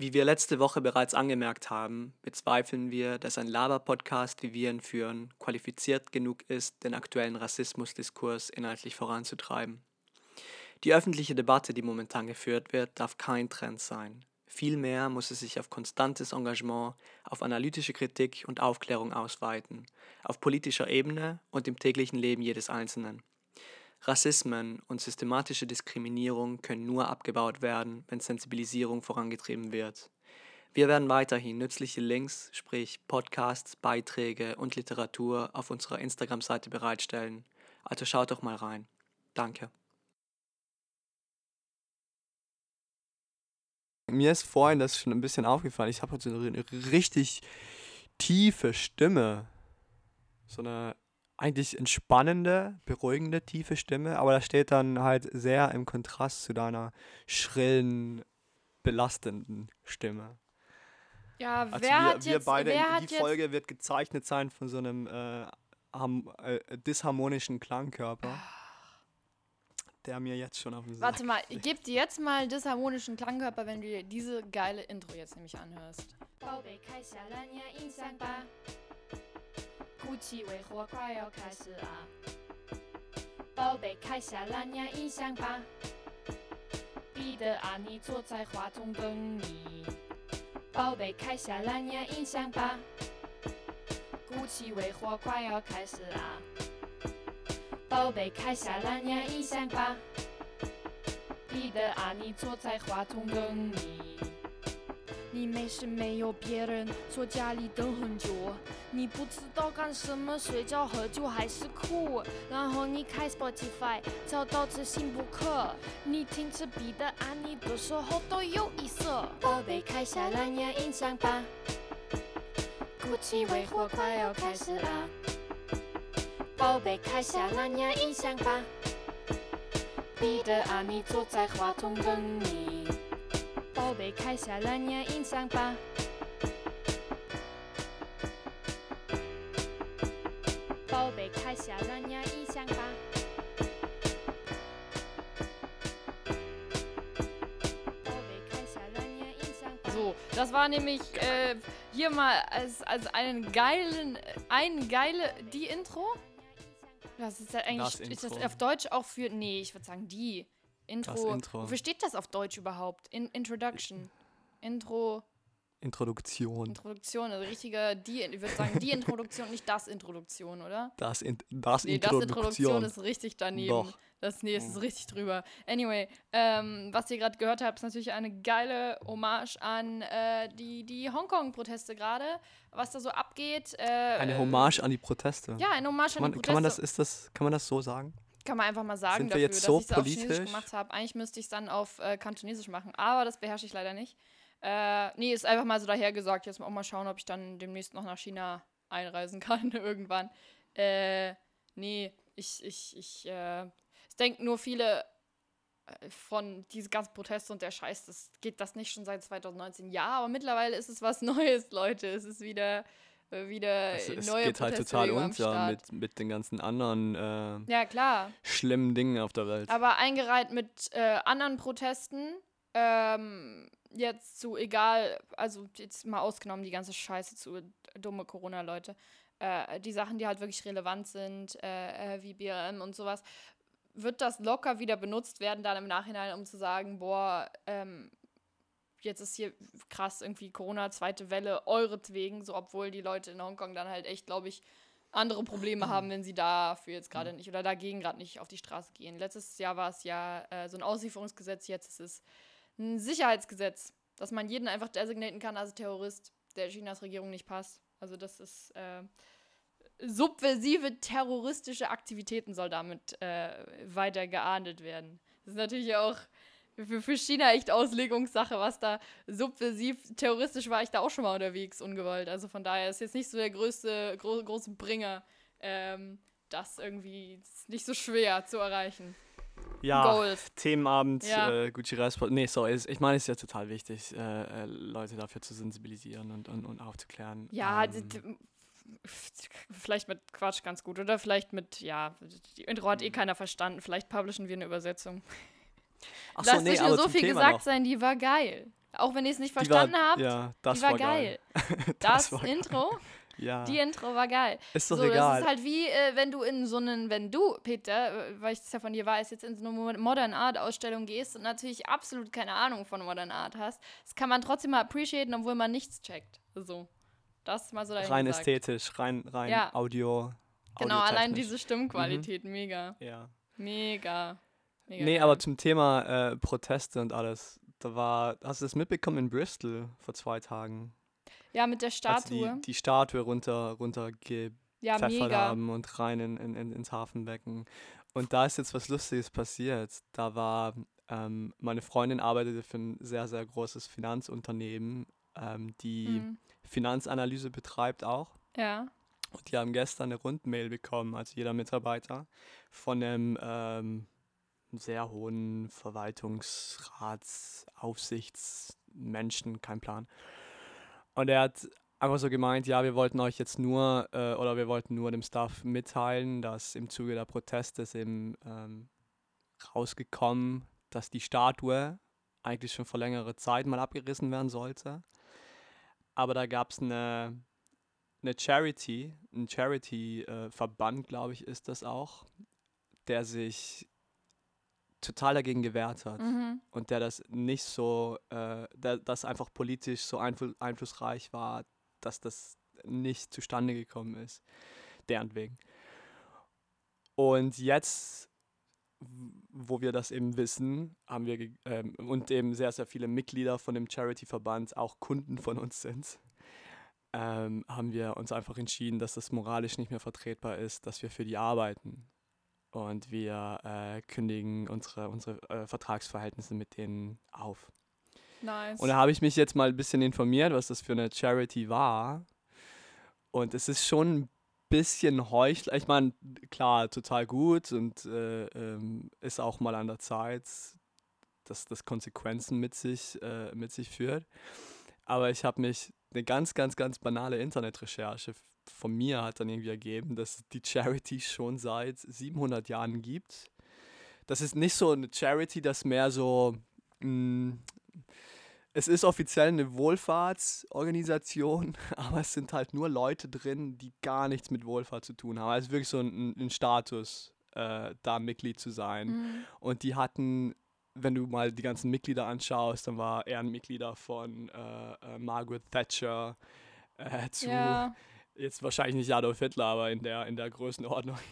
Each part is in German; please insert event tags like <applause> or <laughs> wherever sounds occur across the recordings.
Wie wir letzte Woche bereits angemerkt haben, bezweifeln wir, dass ein Laber-Podcast, wie wir ihn führen, qualifiziert genug ist, den aktuellen Rassismusdiskurs inhaltlich voranzutreiben. Die öffentliche Debatte, die momentan geführt wird, darf kein Trend sein. Vielmehr muss es sich auf konstantes Engagement, auf analytische Kritik und Aufklärung ausweiten, auf politischer Ebene und im täglichen Leben jedes Einzelnen. Rassismen und systematische Diskriminierung können nur abgebaut werden, wenn Sensibilisierung vorangetrieben wird. Wir werden weiterhin nützliche Links, sprich Podcasts, Beiträge und Literatur auf unserer Instagram-Seite bereitstellen. Also schaut doch mal rein. Danke. Mir ist vorhin das schon ein bisschen aufgefallen. Ich habe heute eine richtig tiefe Stimme. So eine eigentlich entspannende, beruhigende, tiefe Stimme, aber das steht dann halt sehr im Kontrast zu deiner schrillen, belastenden Stimme. Ja, Also wer wir, hat wir jetzt, beide, wer die jetzt, Folge wird gezeichnet sein von so einem äh, ham, äh, disharmonischen Klangkörper, der mir jetzt schon auf den Sack warte mal, ich geb dir jetzt mal disharmonischen Klangkörper, wenn du dir diese geile Intro jetzt nämlich anhörst. 宝贝，开下蓝牙音响吧，鼓起尾火快要开始啦！宝贝，开下蓝牙音响吧，彼得啊，你坐在话筒等你。宝贝，开下蓝牙音响吧，鼓起尾火快要开始啦！宝贝，开下蓝牙音响吧，彼得啊，你坐在话筒等你。你没事没有别人，坐家里等很久。你不知道干什么，睡觉、喝酒还是酷。然后你开 Spotify，找到这新播客。你听着彼得安妮的时候都有意思。宝贝，开下蓝牙音响吧，鼓起尾火快要开始啦。宝贝，开下蓝牙音响吧，彼得安妮坐在话筒等你。宝贝，开下蓝牙音响吧。宝贝，开下蓝牙音响吧。 So, das war nämlich äh, hier mal als, als einen geilen, ein geile, die Intro? Das ist ja eigentlich, Das ist das Intro. auf Deutsch auch für, nee, ich würde sagen die. Intro. Intro. Wofür steht das auf Deutsch überhaupt? In, Introduction. Intro, Introduktion. Introduktion, also richtiger, die, ich würde sagen die Introduktion, nicht das Introduktion, oder? Das, in, das Nee, das Introduktion. Introduktion ist richtig daneben. Doch. Das, nee, es ist richtig drüber. Anyway, ähm, was ihr gerade gehört habt, ist natürlich eine geile Hommage an äh, die, die Hongkong-Proteste gerade, was da so abgeht. Äh, Eine Hommage an die Proteste. Ja, eine Hommage Kann an man, die Proteste. kann, man das, ist das, kann man das so sagen? Kann man einfach mal sagen Sind dafür, jetzt dass so ich es auf Chinesisch gemacht habe. Eigentlich müsste ich es dann auf äh, Kantonesisch machen, aber das beherrsche ich leider nicht. Äh, nee, ist einfach mal so dahergesagt. Jetzt auch mal schauen, ob ich dann demnächst noch nach China einreisen <laughs> kann irgendwann. Äh, nee, ich, ich, ich, äh, es denken nur viele äh, von diesen ganzen Proteste und der Scheiß, das geht das nicht schon seit 2019. Ja, aber mittlerweile ist es was <laughs> Neues, Leute. Es ist wieder, wieder Es, es neue geht halt total unter mit, mit den ganzen anderen äh, Ja, klar. schlimmen Dingen auf der Welt. Aber eingereiht mit äh, anderen Protesten. Ähm, jetzt zu egal, also jetzt mal ausgenommen die ganze Scheiße zu dumme Corona-Leute. Äh, die Sachen, die halt wirklich relevant sind, äh, äh, wie BLM und sowas, wird das locker wieder benutzt werden, dann im Nachhinein, um zu sagen, boah, ähm, jetzt ist hier krass irgendwie Corona, zweite Welle, euretwegen, so obwohl die Leute in Hongkong dann halt echt, glaube ich, andere Probleme <clears throat> haben, wenn sie dafür jetzt gerade nicht oder dagegen gerade nicht auf die Straße gehen. Letztes Jahr war es ja äh, so ein Auslieferungsgesetz, jetzt ist es ein Sicherheitsgesetz, dass man jeden einfach designaten kann als Terrorist, der Chinas Regierung nicht passt. Also das ist äh, subversive terroristische Aktivitäten soll damit äh, weiter geahndet werden. Das ist natürlich auch für, für China echt Auslegungssache, was da subversiv terroristisch war, ich da auch schon mal unterwegs, ungewollt. Also von daher ist jetzt nicht so der größte, gro große Bringer. Ähm, das irgendwie ist nicht so schwer zu erreichen. ja, Goals. Themenabend, Ja. äh, Gucci Reisport. Nee, sorry, ich meine, es ist ja total wichtig, äh, äh, Leute dafür zu sensibilisieren und, und, und aufzuklären. Ja, ähm, vielleicht mit Quatsch ganz gut oder vielleicht mit, ja, die Intro hat eh keiner verstanden. Vielleicht publishen wir eine Übersetzung. Ach so, Lass nee, aber nur so viel Thema gesagt noch. sein, die war geil. Auch wenn ihr es nicht verstanden war, habt, Ja, das die war, war geil. <laughs> Das Das, war geil. Intro, <laughs> Ja, die Intro war geil. ist doch so, egal. das ist halt wie, äh, wenn du in so einen, wenn du, Peter, äh, weil ich das ja von dir weiß, jetzt in so eine Mo- Modern Art Ausstellung gehst und natürlich absolut keine Ahnung von Modern Art hast, das kann man trotzdem mal appreciaten, obwohl man nichts checkt. So. Das ist mal so rein gesagt. ästhetisch, rein, rein Ja. Audio. Genau, allein diese Stimmqualität, mega. Ja. Mega. Mega Nee, geil. aber zum Thema äh, Proteste und alles. Da war, hast du das mitbekommen in Bristol vor zwei Tagen? Ja, mit der Statue. die, die Statue runter, runter ja, haben und rein in, in, in, ins Hafenbecken. Und da ist jetzt was Lustiges passiert. Da war, ähm, meine Freundin arbeitete für ein sehr, sehr großes Finanzunternehmen, ähm, die Mhm. Finanzanalyse betreibt auch. Ja. Und die haben gestern eine Rundmail bekommen, also jeder Mitarbeiter, von einem ähm, sehr hohen Verwaltungsrats, Aufsichtsmenschen, kein Plan. Und er hat einfach so gemeint, ja, wir wollten euch jetzt nur, äh, oder wir wollten nur dem Staff mitteilen, dass im Zuge der Proteste ist eben ähm, rausgekommen, dass die Statue eigentlich schon vor längerer Zeit mal abgerissen werden sollte. Aber da gab es eine eine Charity, ein Charity-Verband, glaube ich, ist das auch, der sich total dagegen gewehrt hat Mhm. und der das nicht so, äh, der, das einfach politisch so einflu einflussreich war, dass das nicht zustande gekommen ist, deren wegen. Und jetzt, wo wir das eben wissen, haben wir ähm, und eben sehr, sehr viele Mitglieder von dem Charity-Verband auch Kunden von uns sind, ähm, haben wir uns einfach entschieden, dass das moralisch nicht mehr vertretbar ist, dass wir für die arbeiten. Und wir äh, kündigen unsere, unsere äh, Vertragsverhältnisse mit denen auf. Nice. Und da habe ich mich jetzt mal ein bisschen informiert, was das für eine Charity war. Und es ist schon ein bisschen heuchler. Ich meine, klar, total gut und äh, ähm, ist auch mal an der Zeit, dass das Konsequenzen mit sich, äh, mit sich führt. Aber ich habe mich eine ganz, ganz, ganz banale Internetrecherche von mir hat dann irgendwie ergeben, dass es die Charity schon seit 700 Jahren gibt. Das ist nicht so eine Charity, das mehr so mh, es ist offiziell eine Wohlfahrtsorganisation, <laughs> aber es sind halt nur Leute drin, die gar nichts mit Wohlfahrt zu tun haben. Also es ist wirklich so ein, ein Status, äh, da Mitglied zu sein. Mhm. Und die hatten, wenn du mal die ganzen Mitglieder anschaust, dann war Ehrenmitglieder von äh, äh, Margaret Thatcher äh, zu, Ja. jetzt wahrscheinlich nicht Adolf Hitler, aber in der, in der Größenordnung. <laughs>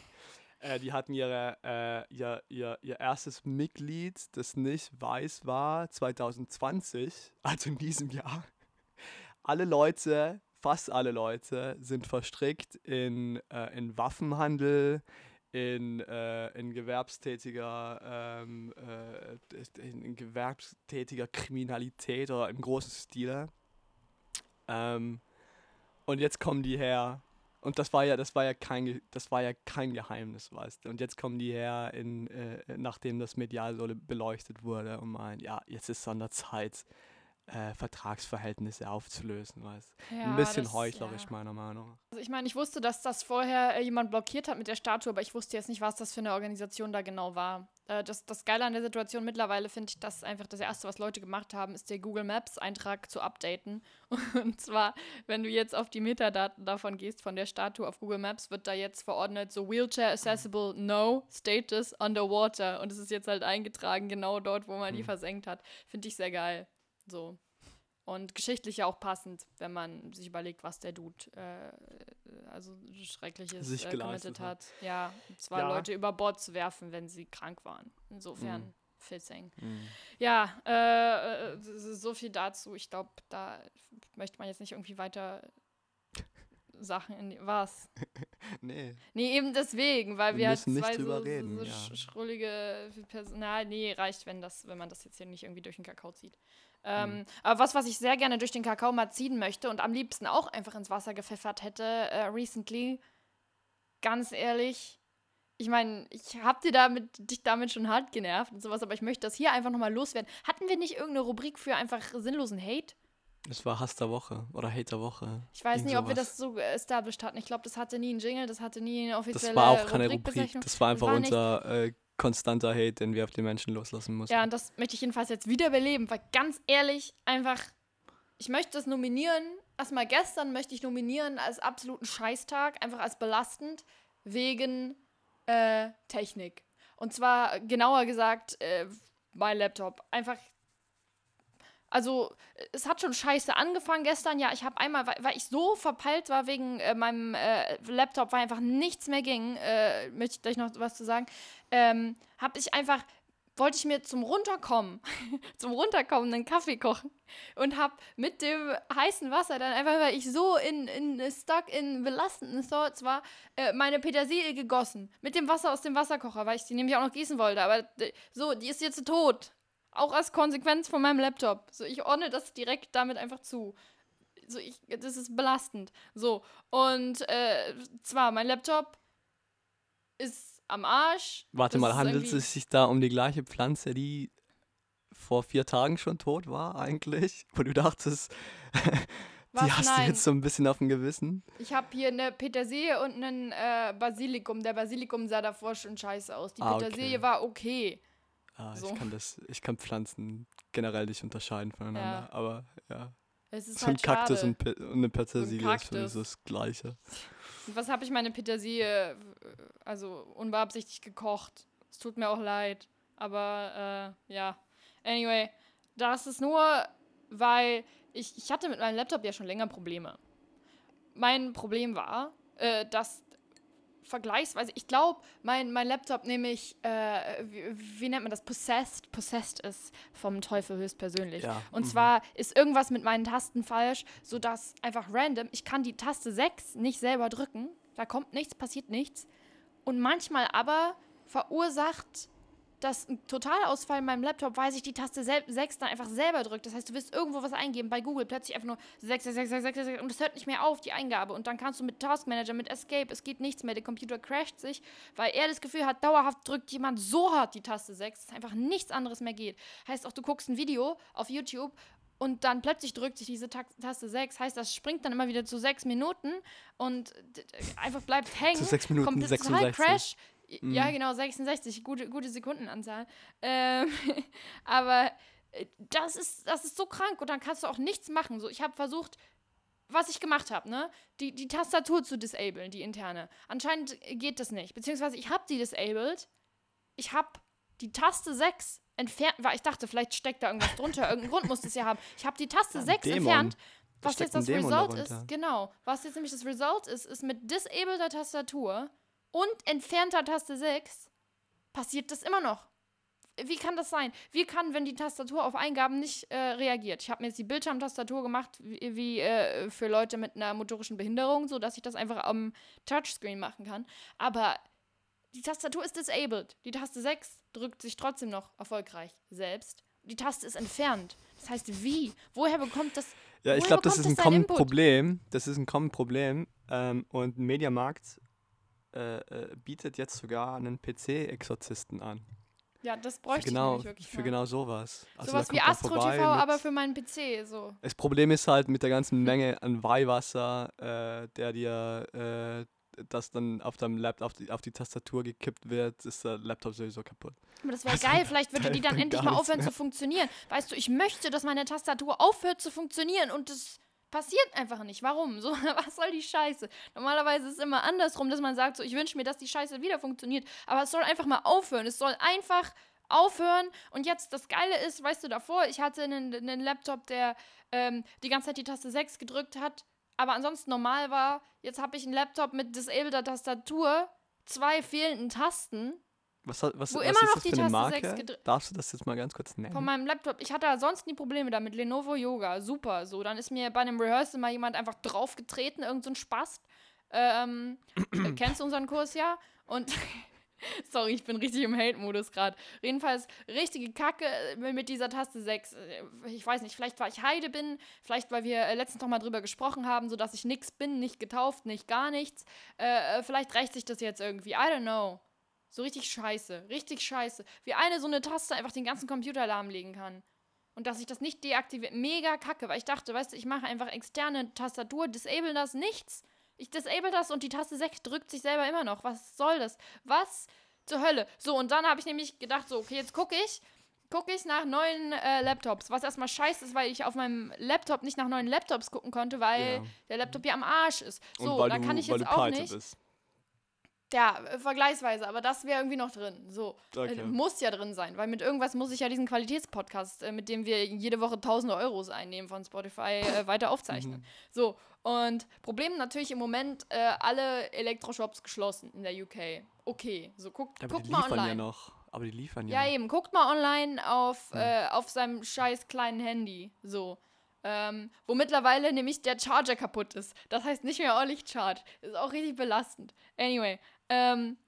Äh, die hatten ihre, äh, ihr, ihr, ihr erstes Mitglied, das nicht weiß war, 2020, <laughs> also in diesem Jahr. Alle Leute, fast alle Leute, sind verstrickt in, äh, in Waffenhandel, in, äh, in gewerbstätiger ähm, äh, in, gewerbstätiger Kriminalität oder im großen Stile. Ähm, und jetzt kommen die her. Und das war ja, das war ja kein, das war ja kein Geheimnis, weißt du. Und jetzt kommen die her, in, äh, nachdem das medial so beleuchtet wurde und meinen, ja, jetzt ist es an der Zeit, äh, Vertragsverhältnisse aufzulösen, du. Ja, Ein bisschen das- heuchlerisch, ja. meiner Meinung nach. Also ich meine, ich wusste, dass das vorher äh, jemand blockiert hat mit der Statue, aber ich wusste jetzt nicht, was das für eine Organisation da genau war. Äh, das, das Geile an der Situation mittlerweile finde ich, dass einfach das Erste, was Leute gemacht haben, ist der Google Maps-Eintrag zu updaten. <laughs> Und zwar, wenn du jetzt auf die Metadaten davon gehst, von der Statue auf Google Maps, wird da jetzt verordnet, so Wheelchair Accessible No, Status Underwater. Und es ist jetzt halt eingetragen, genau dort, wo man die Hm. versenkt hat. Finde ich sehr geil. So. Und geschichtlich ja auch passend, wenn man sich überlegt, was der Dude äh, also Schreckliches Sich äh, committed hat. Ja, zwar Ja. Leute über Bord zu werfen, wenn sie krank waren. Insofern Mhm. fitting. Mhm. Ja, äh, äh, so viel dazu. Ich glaube, da möchte man jetzt nicht irgendwie weiter Sachen in die, was? <laughs> Nee. Nee, eben deswegen, weil Wir wir, halt zwei so, reden, so ja. sch- schrullige Personal. Nee, reicht, wenn das, wenn man das jetzt hier nicht irgendwie durch den Kakao zieht. Ähm, Mhm. Aber was, was ich sehr gerne durch den Kakao mal ziehen möchte und am liebsten auch einfach ins Wasser gepfeffert hätte, äh, recently, ganz ehrlich, ich meine, ich hab dir damit, dich damit schon hart genervt und sowas, aber ich möchte das hier einfach nochmal loswerden. Hatten wir nicht irgendeine Rubrik für einfach sinnlosen Hate? Das war Hass der Woche oder Hate der Woche. Ich weiß Irgend nicht, ob wir sowas. das so established hatten. Ich glaube, das hatte nie einen Jingle, das hatte nie eine offizielle Das war auch keine Rubrik. Das war einfach war unser äh, konstanter Hate, den wir auf die Menschen loslassen mussten. Ja, und das möchte ich jedenfalls jetzt wieder beleben, weil ganz ehrlich, einfach, ich möchte das nominieren. Erstmal gestern möchte ich nominieren als absoluten Scheißtag, einfach als belastend, wegen äh, Technik. Und zwar genauer gesagt, äh, mein Laptop. Einfach. Also, es hat schon scheiße angefangen gestern. Ja, ich habe einmal, weil, ich so verpeilt war wegen äh, meinem äh, Laptop, weil einfach nichts mehr ging, äh, möchte ich gleich noch was zu sagen, ähm, habe ich einfach, wollte ich mir zum Runterkommen, <laughs> zum Runterkommen einen Kaffee kochen und habe mit dem heißen Wasser dann einfach, weil ich so in, in stuck in belastenden Thoughts war, äh, meine Petersilie gegossen. Mit dem Wasser aus dem Wasserkocher, weil ich die nämlich auch noch gießen wollte. Aber äh, so, die ist jetzt tot. Auch als Konsequenz von meinem Laptop. So, ich ordne das direkt damit einfach zu. So, ich, das ist belastend. So, und äh, zwar, mein Laptop ist am Arsch. Warte Das mal, handelt es sich da um die gleiche Pflanze, die vor vier Tagen schon tot war eigentlich? Wo du dachtest, <laughs> die Was? hast du Nein. jetzt so ein bisschen auf dem Gewissen? Ich habe hier eine Petersilie und einen äh, Basilikum. Der Basilikum sah davor schon scheiße aus. Die Ah, okay. Petersilie war okay. Ah, So. ich kann das, ich kann Pflanzen generell nicht unterscheiden voneinander, Ja. aber ja. Es ist So ein halt Kaktus schade. und, Pe und eine Petersilie ist für mich Kaktus. so das Gleiche. Und Was habe ich meine Petersilie, also unbeabsichtigt gekocht. Es tut mir auch leid. Aber äh, ja. Anyway, das ist nur, weil ich, ich hatte mit meinem Laptop ja schon länger Probleme. Mein Problem war, äh, dass vergleichsweise, ich glaube, mein, mein Laptop nämlich, äh, wie, wie nennt man das, possessed, possessed ist vom Teufel höchstpersönlich. Ja, Und mhm. zwar ist irgendwas mit meinen Tasten falsch, sodass einfach random, ich kann die Taste 6 nicht selber drücken, da kommt nichts, passiert nichts. Und manchmal aber verursacht das einen Totalausfall in meinem Laptop, weil sich die Taste 6 dann einfach selber drückt. Das heißt, du willst irgendwo was eingeben bei Google, plötzlich einfach nur 6, 6, 6, 6, 6, 6 und es hört nicht mehr auf, die Eingabe. Und dann kannst du mit Task Manager, mit Escape, es geht nichts mehr, der Computer crasht sich, weil er das Gefühl hat, dauerhaft drückt jemand so hart die Taste 6, dass einfach nichts anderes mehr geht. Heißt auch, du guckst ein Video auf YouTube und dann plötzlich drückt sich diese Ta Taste 6, heißt, das springt dann immer wieder zu 6 Minuten und einfach bleibt hängen. Zu 6 Minuten kommt total 66. Crash. Ja, Mhm. genau, 66, gute, gute Sekundenanzahl. Ähm, <laughs> aber äh, das ist, das ist so krank und dann kannst du auch nichts machen. So, ich habe versucht, was ich gemacht habe, ne? Die, die Tastatur zu disablen, die interne. Anscheinend geht das nicht. Beziehungsweise ich habe die disabled. Ich habe die Taste 6 entfernt, weil ich dachte, vielleicht steckt da irgendwas drunter. <laughs> Irgendeinen Grund muss es ja haben. Ich habe die Taste Ja, ein 6 Dämon. entfernt. Da Was steckt jetzt das Dämon Result darunter. ist, genau. Was jetzt nämlich das Result ist, ist mit disableter Tastatur und entfernter Taste 6 passiert das immer noch. Wie kann das sein? Wie kann, wenn die Tastatur auf Eingaben nicht äh, reagiert? Ich habe mir jetzt die Bildschirmtastatur gemacht, wie, wie äh, für Leute mit einer motorischen Behinderung, so dass ich das einfach am Touchscreen machen kann. Aber die Tastatur ist disabled. Die Taste 6 drückt sich trotzdem noch erfolgreich selbst. Die Taste ist entfernt. Das heißt, wie? Woher bekommt das? Ja, ich glaube, das ist ein Common? Problem. Das ist ein Common Problem. Ähm, und ein Mediamarkt äh, äh, bietet jetzt sogar einen PC-Exorzisten an. Ja, das bräuchte genau, ich wirklich für mal. genau sowas. Also Sowas wie Astro TV, aber für meinen PC, so. Das Problem ist halt mit der ganzen Menge an Weihwasser, äh, der dir äh, das dann auf deinem Laptop auf die, auf die Tastatur gekippt wird, ist der Laptop sowieso kaputt. Aber das wäre Also, geil, vielleicht würde die <laughs> dann endlich mal aufhören mehr. zu funktionieren. Weißt du, ich möchte, dass meine Tastatur aufhört zu funktionieren und das passiert einfach nicht. Warum? So, <laughs> was soll die Scheiße? Normalerweise ist es immer andersrum, dass man sagt, so, ich wünsche mir, dass die Scheiße wieder funktioniert. Aber es soll einfach mal aufhören. Es soll einfach aufhören. Und jetzt, das Geile ist, weißt du, davor, ich hatte einen, einen Laptop, der ähm, die ganze Zeit die Taste 6 gedrückt hat, aber ansonsten normal war. Jetzt habe ich einen Laptop mit disableder Tastatur, zwei fehlenden Tasten. Was, was, Wo was immer noch das die Taste Marke? gedrückt- Darfst du das jetzt mal ganz kurz nennen? Von meinem Laptop. Ich hatte sonst nie Probleme damit. Lenovo Yoga, super. So, dann ist mir bei einem Rehearsal mal jemand einfach draufgetreten, irgend so ein Spast. Ähm, äh, <clears throat> kennst du unseren Kurs ja? Und <laughs> sorry, ich bin richtig im Hate-Modus gerade. Jedenfalls richtige Kacke äh, mit dieser Taste 6. Äh, Ich weiß nicht, vielleicht weil ich Heide bin, vielleicht weil wir letztens noch mal drüber gesprochen haben, sodass ich nix bin, nicht getauft, nicht gar nichts. Äh, vielleicht rächt sich das jetzt irgendwie. I don't know. So richtig scheiße, richtig scheiße. Wie eine so eine Taste einfach den ganzen Computer lahmlegen kann. Und dass ich das nicht deaktiviert. Mega kacke, weil ich dachte, weißt du, ich mache einfach externe Tastatur, disable das, nichts. Ich disable das und die Taste 6 drückt sich selber immer noch. Was soll das? Was zur Hölle. So, und dann habe ich nämlich gedacht, so, okay, jetzt gucke ich, gucke ich nach neuen äh, Laptops, was erstmal scheiße ist, weil ich auf meinem Laptop nicht nach neuen Laptops gucken konnte, weil Ja. der Laptop ja am Arsch ist. So, da kann ich jetzt auch nicht. bist. Ja, äh, vergleichsweise, aber das wäre irgendwie noch drin. So, Okay. äh, muss ja drin sein, weil mit irgendwas muss ich ja diesen Qualitätspodcast, äh, mit dem wir jede Woche tausende Euros einnehmen von Spotify, äh, <laughs> weiter aufzeichnen. Mhm. So, und Problem natürlich im Moment, äh, alle Elektroshops geschlossen in der UK. Okay, so guckt, Aber guckt mal online. ja noch. Aber die liefern ja, Ja, eben. Guckt mal online auf, Ja. auf seinem scheiß kleinen Handy. So. Ähm, wo mittlerweile nämlich der Charger kaputt ist. Das heißt nicht mehr ordentlich Charge. Ist auch richtig belastend. Anyway, ähm,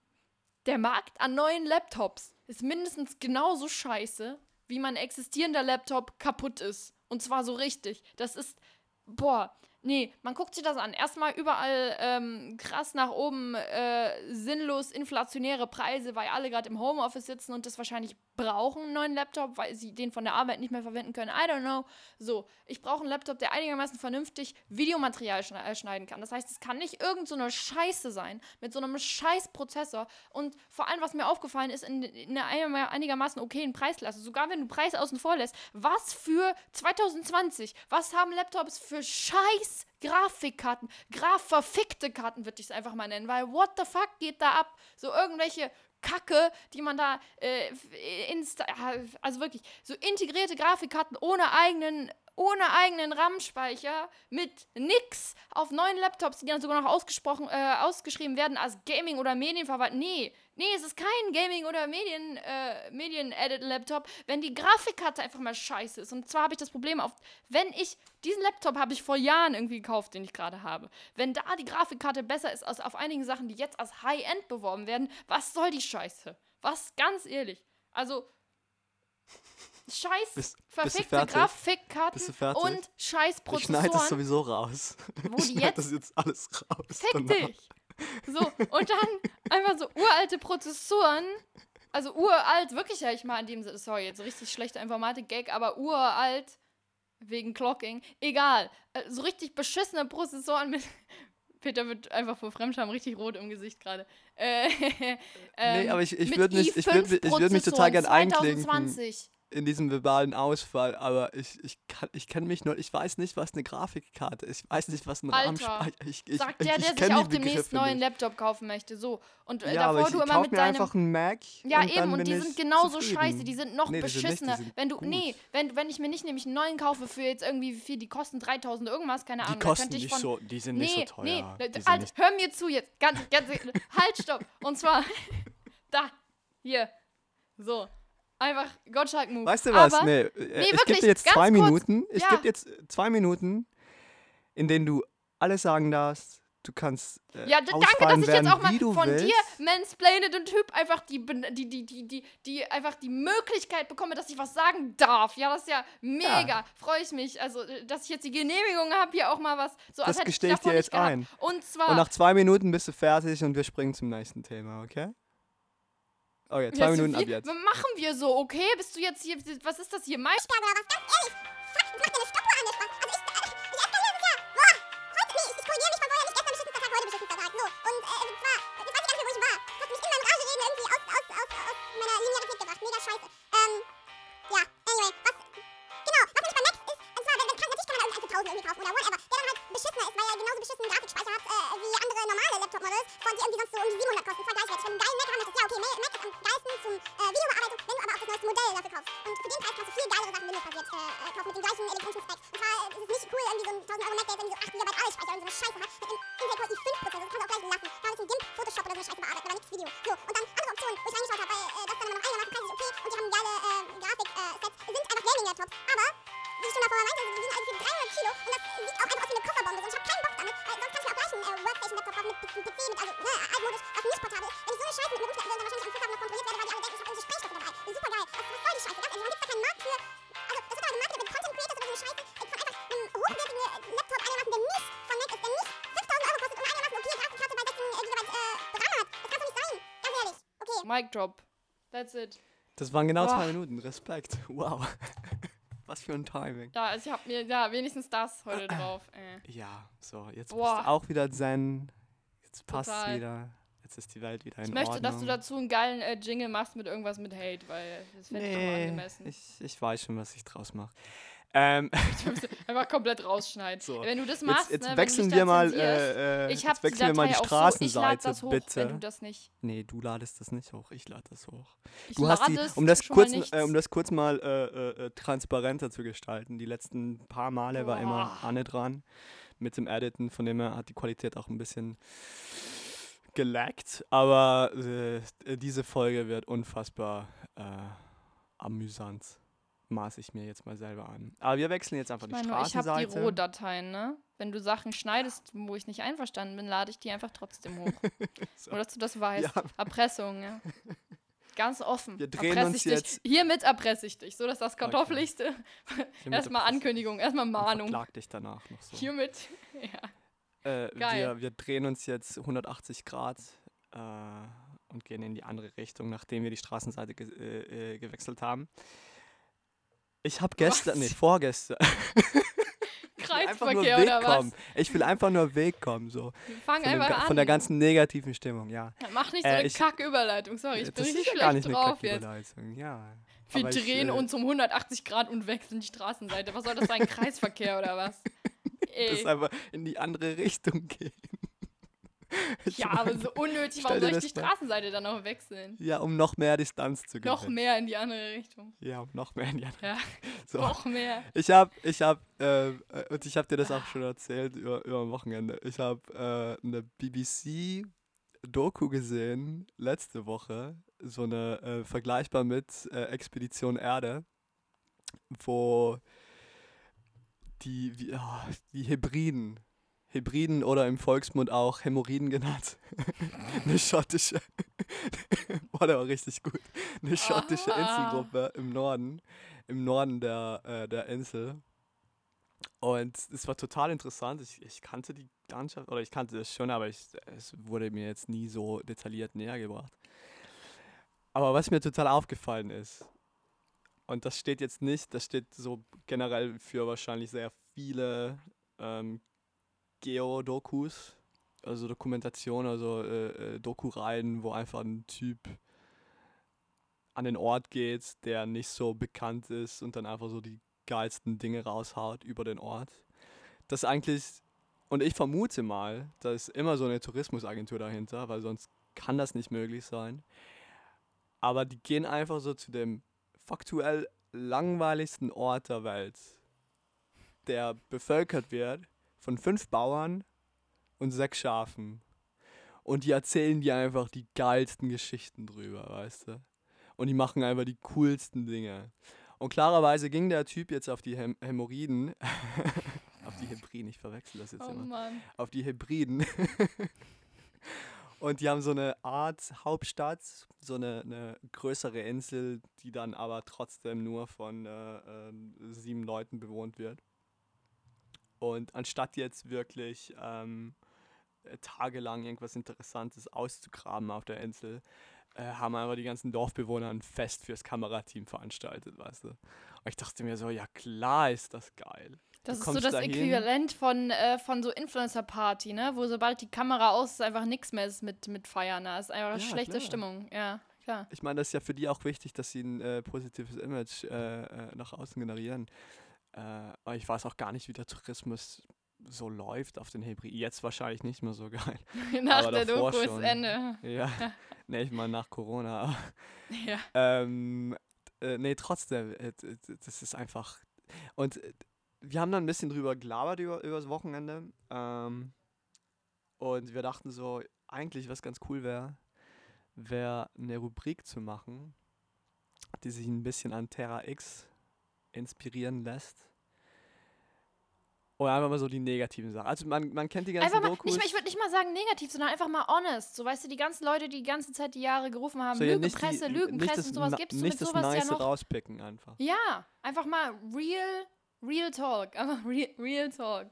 der Markt an neuen Laptops ist mindestens genauso scheiße, wie mein existierender Laptop kaputt ist. Und zwar so richtig. Das ist, boah, nee, man guckt sich das an. Erstmal überall ähm, krass nach oben, äh, sinnlos inflationäre Preise, weil alle gerade im Homeoffice sitzen und das wahrscheinlich brauchen, einen neuen Laptop, weil sie den von der Arbeit nicht mehr verwenden können. I don't know. So, ich brauche einen Laptop, der einigermaßen vernünftig Videomaterial äh, schneiden kann. Das heißt, es kann nicht irgend so eine Scheiße sein mit so einem scheiß Prozessor. Und vor allem, was mir aufgefallen ist, in, in einer einigermaßen okayen Preisklasse, sogar wenn du Preis außen vor lässt, was für 2020, was haben Laptops für scheiß Grafikkarten, grafverfickte Karten, würde ich es einfach mal nennen, weil what the fuck geht da ab? So irgendwelche Kacke, die man da äh, insta also wirklich so integrierte Grafikkarten ohne eigenen ohne eigenen RAM-Speicher mit nix auf neuen Laptops, die dann sogar noch ausgesprochen, äh, ausgeschrieben werden als Gaming- oder Medienverwaltung. Nee, nee, es ist kein Gaming- oder Medien, äh, Medien-Edit-Laptop, wenn die Grafikkarte einfach mal scheiße ist. Und zwar habe ich das Problem auf, wenn ich, diesen Laptop habe ich vor Jahren irgendwie gekauft, den ich gerade habe. Wenn da die Grafikkarte besser ist als auf einigen Sachen, die jetzt als High-End beworben werden, was soll die Scheiße? Was, ganz ehrlich. Also, scheiß Bist- verfickte? Grafikkarten Bist fertig? und scheiß Ich schneide das Prozessoren. sowieso raus. Wo <laughs> ich schneide jetzt- das jetzt alles raus. Fick danach. dich! So, und dann einfach so uralte Prozessoren. Also uralt, wirklich ja ich mal in dem Sinne, sorry, jetzt richtig schlechter Informatik-Gag, aber uralt wegen Clocking. Egal. Äh, So richtig beschissene Prozessoren mit. <laughs> Peter wird einfach vor Fremdscham richtig rot im Gesicht gerade. Äh, ähm, <laughs> Nee, aber ich, ich mit würde mich, ich würd, ich würd mich total gern einklinken 2020. in diesem verbalen Ausfall, aber ich, ich, kann- ich kenne mich nur, ich weiß nicht, was eine Grafikkarte ist. Ich weiß nicht, was ein <laughs> Ich, ich, Sagt ich, der, ich der sich die auch demnächst Begriffe neuen. Laptop kaufen möchte. So. Und äh, Ja, davor ich, du ich immer kauf mit mir deinem. einfach einen Mac. Ja, eben, und die ich sind genauso zufrieden. scheiße, die sind noch Nee, die sind nicht, die beschissener. sind wenn du, gut. nee, wenn, wenn ich mir nicht nämlich einen neuen kaufe für jetzt irgendwie viel, die kosten 3000 irgendwas, keine Die Ahnung, da kosten ich nicht von. so, die sind nee, nicht so teuer. nee, die halt, nicht, hör mir zu jetzt, ganz, ganz, <laughs> halt, stopp. Und zwar, <laughs> da, hier, so, einfach Gottschalk-Move. weißt du was? Aber, nee, nee, ich gebe wirklich, dir jetzt zwei kurz. Minuten. Ich Ja. gebe jetzt zwei Minuten, in denen du alles sagen darfst. Du kannst äh, Ja, danke, dass ich jetzt auch mal von willst. dir, mansplainenden Typ, einfach die, die, die, die, die, die, einfach die Möglichkeit bekomme, dass ich was sagen darf. Ja, das ist ja mega. Freue ich mich. Also, äh, dass ich jetzt die Genehmigung habe, hier auch mal was. So, Das gestehe ich dir jetzt ein. Und zwar. Und nach zwei Minuten bist du fertig und wir springen zum nächsten Thema, okay? Okay, zwei Minuten ab jetzt. Machen wir so, okay? Bist du jetzt hier. Was ist das hier? Mai? Sperre oder was? Ganz ehrlich, That's it. Das waren genau Boah. zwei Minuten. Respekt. Wow. <laughs> Was für ein Timing. Ja, also ich habe mir, ja, wenigstens das heute <clears throat> drauf. Äh. Ja, so, jetzt Boah. bist du auch wieder zen. Jetzt passt wieder. Jetzt ist die Welt wieder in Ich möchte, Ordnung. dass du dazu einen geilen äh, Jingle machst mit irgendwas mit Hate, weil das fände ich immer Nee, angemessen. ich, ich weiß schon, was ich draus mache. Ähm, <laughs> Einfach komplett rausschneiden. So, Wenn du das jetzt machst, jetzt ne, wechseln wenn du wir dich da mal, äh, äh, ich jetzt wechseln wir mal die so, Straßenseite, das hoch, bitte. wenn du das nicht. Nee, du ladest das nicht hoch, ich lade das hoch. Ich Du hast die, um das kurz, äh, um das kurz mal äh, äh, äh, transparenter zu gestalten. Die letzten paar Male war immer Boah. Anne dran mit dem Editen, von dem her hat die Qualität auch ein bisschen gelaggt. Aber äh, diese Folge wird unfassbar äh, amüsant. Maß ich mir jetzt mal selber an. Aber wir wechseln jetzt einfach ich die meine, nur, ich habe die Straßenseite. Rohdateien, ne? Wenn du Sachen schneidest, wo ich nicht einverstanden bin, lade ich die einfach trotzdem hoch. <laughs> So. Nur, dass du das weißt. Ja. Erpressung, ja. Ganz offen. Wir drehen Erpresse uns dich. jetzt- Hiermit erpresse ich dich. So, dass das kartoffeligste. Hiermit <laughs> erstmal Ankündigung, erstmal Mahnung. verklag dich danach noch so. Hiermit. <laughs> Ja. Äh, wir, wir drehen uns jetzt 180 Grad äh, und gehen in die andere Richtung, nachdem wir die Straßenseite ge äh, äh, gewechselt haben. Ich habe gestern, nee, vorgestern, ich Kreisverkehr oder was? Ich will einfach nur wegkommen, so. Wir fangen Von, dem, einfach ga- an. von der ganzen negativen Stimmung, ja. Ja, Mach nicht so Äh, eine ich- Kack-Überleitung. Sorry, ich bin richtig ja gar schlecht nicht eine drauf jetzt. Kacküberleitung, ja. Wir Aber ich, drehen äh, uns um 180 Grad und wechseln die Straßenseite. Was soll das sein? <laughs> Kreisverkehr oder was? Das Ey. einfach in die andere Richtung <laughs> gehen. Ich <laughs> Ja, meine, aber so unnötig. Warum soll ich die Straßenseite dann noch wechseln? Ja, um noch mehr Distanz zu gewinnen. Noch mehr in die andere Richtung. Ja, um noch mehr in die andere Ja, so. noch mehr. Ich habe, ich habe, äh, und ich habe dir das auch schon erzählt über, über am Wochenende. Ich habe äh, eine BBC-Doku gesehen letzte Woche, so eine äh, vergleichbar mit äh, Expedition Erde, wo die, wie, ah, die Hebriden, Hebriden oder im Volksmund auch Hämorrhoiden genannt, <laughs> eine schottische, <laughs> war der war richtig gut, eine schottische Ah. Inselgruppe im Norden, im Norden der, äh, der Insel. Und es war total interessant. Ich, ich kannte die Landschaft, oder ich kannte das schon, aber ich, es wurde mir jetzt nie so detailliert näher gebracht. Aber was mir total aufgefallen ist, und das steht jetzt nicht, das steht so generell für wahrscheinlich sehr viele ähm, Geo-Dokus, also Dokumentation, also äh, äh, Doku-Reihen, wo einfach ein Typ an den Ort geht, der nicht so bekannt ist und dann einfach so die geilsten Dinge raushaut über den Ort. Das eigentlich, und ich vermute mal, da ist immer so eine Tourismusagentur dahinter, weil sonst kann das nicht möglich sein. Aber die gehen einfach so zu dem faktuell langweiligsten Ort der Welt, der bevölkert wird von fünf Bauern und sechs Schafen. Und die erzählen dir einfach die geilsten Geschichten drüber, weißt du? Und die machen einfach die coolsten Dinge. Und klarerweise ging der Typ jetzt auf die Häm Hämorrhoiden, <laughs> auf die Hebriden, ich verwechsel das jetzt Oh immer, Mann. auf die Hebriden. <laughs> Und die haben so eine Art Hauptstadt, so eine, eine größere Insel, die dann aber trotzdem nur von äh, äh, sieben Leuten bewohnt wird. Und anstatt jetzt wirklich ähm, äh, tagelang irgendwas Interessantes auszugraben auf der Insel, äh, haben einfach die ganzen Dorfbewohner ein Fest fürs Kamerateam veranstaltet, weißt du. Und ich dachte mir so, ja klar ist das geil. Das ist so das dahin. Äquivalent von, äh, von so Influencer-Party, ne? Wo sobald die Kamera aus ist, einfach nichts mehr ist mit, mit Feiern. Da ist einfach Ja, schlechte klar. Stimmung. Ja, klar. Ich meine, das ist ja für die auch wichtig, dass sie ein äh, positives Image äh, äh, nach außen generieren. Äh, ich weiß auch gar nicht, wie der Tourismus so läuft auf den Hebri. Jetzt wahrscheinlich nicht mehr so <laughs> geil. <laughs> Nach Aber der Doku ist. Ende. <laughs> Ja, nee, ich meine nach Corona. aber, Ja. Ähm, äh, nee, trotzdem, äh, das ist einfach. Und äh, wir haben dann ein bisschen drüber gelabert über, übers Wochenende. Ähm, und wir dachten so, eigentlich, was ganz cool wäre, wäre eine Rubrik zu machen, die sich ein bisschen an Terra X inspirieren lässt. Oder einfach mal so die negativen Sachen. Also man, man kennt die ganzen Einfach mal, Dokus. nicht ich würde nicht mal sagen negativ, sondern einfach mal honest. So, weißt du, die ganzen Leute, die die ganze Zeit die Jahre gerufen haben, So, ja, nicht die- Lügenpresse das und sowas, gibst du nicht mit das sowas Nice ja noch. rauspicken einfach. Ja, einfach mal real, real talk. <laughs> Einfach real, real talk.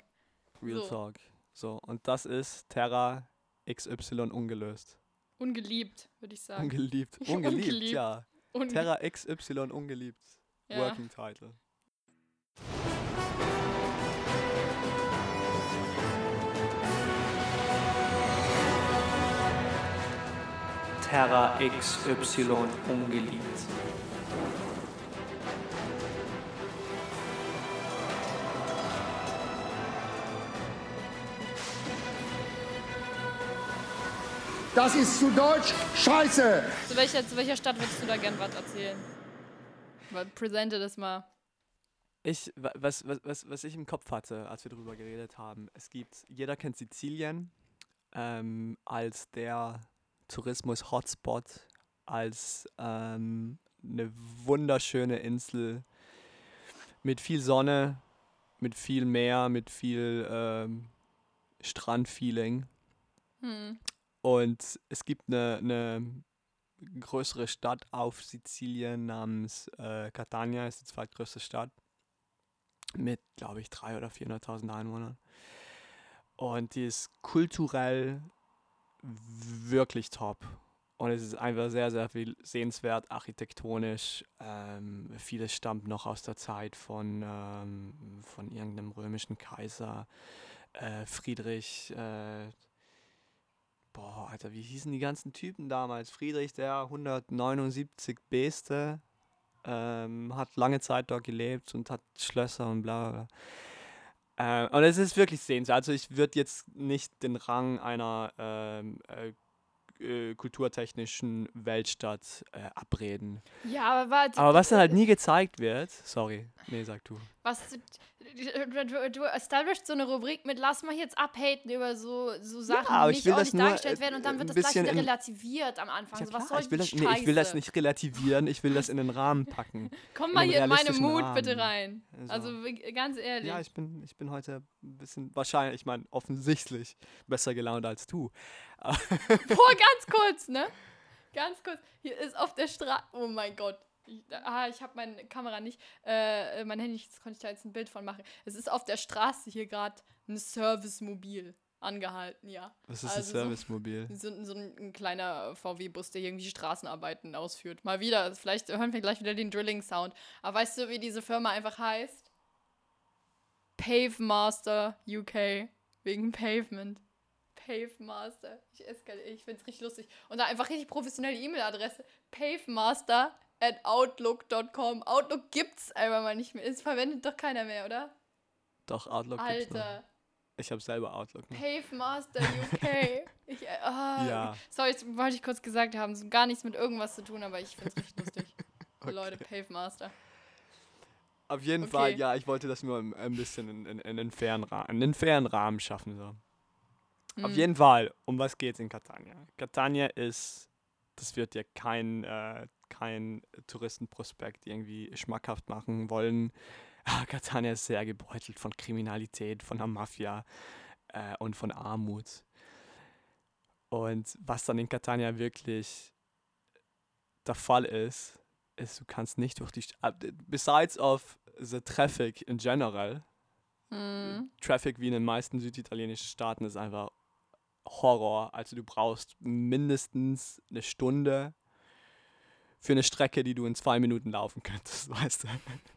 Real So. Talk. So, und das ist Terra XY ungelöst. Ungeliebt, würde ich sagen. Ungeliebt. <laughs> Ungeliebt, Ungeliebt. ja. Unge- Terra XY ungeliebt. Ja. Working Title. Terra XY ungeliebt. Das ist zu Deutsch Scheiße. Zu welcher, zu welcher Stadt würdest du da gern was erzählen? Weil Presente das mal. Ich, wa- was, was, was, was ich im Kopf hatte, als wir darüber geredet haben, es gibt, jeder kennt Sizilien ähm, als der Tourismus-Hotspot, als ähm, eine wunderschöne Insel mit viel Sonne, mit viel Meer, mit viel ähm, Strandfeeling. Hm. Und es gibt eine, eine größere Stadt auf Sizilien namens äh, Catania, ist die zweitgrößte Stadt. Mit, glaube ich, 300.000 oder 400.000 Einwohnern. Und die ist kulturell wirklich top. Und es ist einfach sehr, sehr viel sehenswert, architektonisch. Ähm, vieles stammt noch aus der Zeit von, ähm, von irgendeinem römischen Kaiser. Äh, Friedrich, äh, boah, Alter, wie hießen die ganzen Typen damals? Friedrich der 179 Beste ähm, hat lange Zeit dort gelebt und hat Schlösser und bla bla. bla. Äh, und es ist wirklich sehenswert. Also ich würde jetzt nicht den Rang einer ähm, äh, äh, kulturtechnischen Weltstadt äh, abreden. Ja, aber. Aber was dann halt nie gezeigt wird, sorry, nee, sag du. Was du, establishst so eine Rubrik mit lass mal jetzt abhaten über so, so Sachen, aber die ich nicht ordentlich dargestellt äh, werden und dann wird das gleich wieder relativiert am Anfang. Ja, so, was soll ich, will das, nee, ich will das nicht relativieren, ich will das in den Rahmen packen. <laughs> Komm mal hier in meine realistischen Mut bitte Rahmen. rein. Also- Also ganz ehrlich. Ja, ich bin, ich bin heute ein bisschen, wahrscheinlich, ich meine, offensichtlich besser gelaunt als du. <laughs> Boah, ganz kurz, ne? Ganz kurz. Hier ist auf der Straße. Oh mein Gott. Ich, ah, ich habe meine Kamera nicht, äh, mein Handy, das konnte ich da jetzt ein Bild von machen. Es ist auf der Straße hier gerade ein Servicemobil angehalten, ja. Was ist Also so- <laughs> ein Servicemobil? So, so ein, ein kleiner VW-Bus, der irgendwie Straßenarbeiten ausführt. Mal wieder, vielleicht hören wir gleich wieder den Drilling-Sound. Aber weißt du, wie diese Firma einfach heißt? Pave Master UK. Wegen Pavement. Pave Master. Ich, ich finde es richtig lustig. Und da einfach richtig professionelle E-Mail-Adresse. Pavemaster at outlook.com. Outlook gibt's einfach mal nicht mehr. Es verwendet doch keiner mehr, oder? Doch, Outlook gibt's noch. Alter. Ich habe selber Outlook noch. Pave Master UK. <laughs> Ich, ah, Ja. Sorry, das wollte ich kurz gesagt haben. So gar nichts mit irgendwas zu tun, aber ich finde es richtig lustig. <laughs> So Leute, Pave Master. Auf jeden Okay. Fall, ja, ich wollte das nur ein, bisschen in, in, in, einen fairen Rahmen, in einen fairen Rahmen schaffen. So. Auf Mhm. jeden Fall, um was geht's in Catania? Catania ist, das wird dir kein, äh, kein Touristenprospekt irgendwie schmackhaft machen wollen. Ah, Catania ist sehr gebeutelt von Kriminalität, von der Mafia äh, und von Armut. Und was dann in Catania wirklich der Fall ist, ist, du kannst nicht durch die, St- äh, besides of the traffic in general, Mhm. Traffic wie in den meisten süditalienischen Staaten ist einfach Horror. Also du brauchst mindestens eine Stunde für eine Strecke, die du in zwei Minuten laufen könntest, <laughs> weißt du.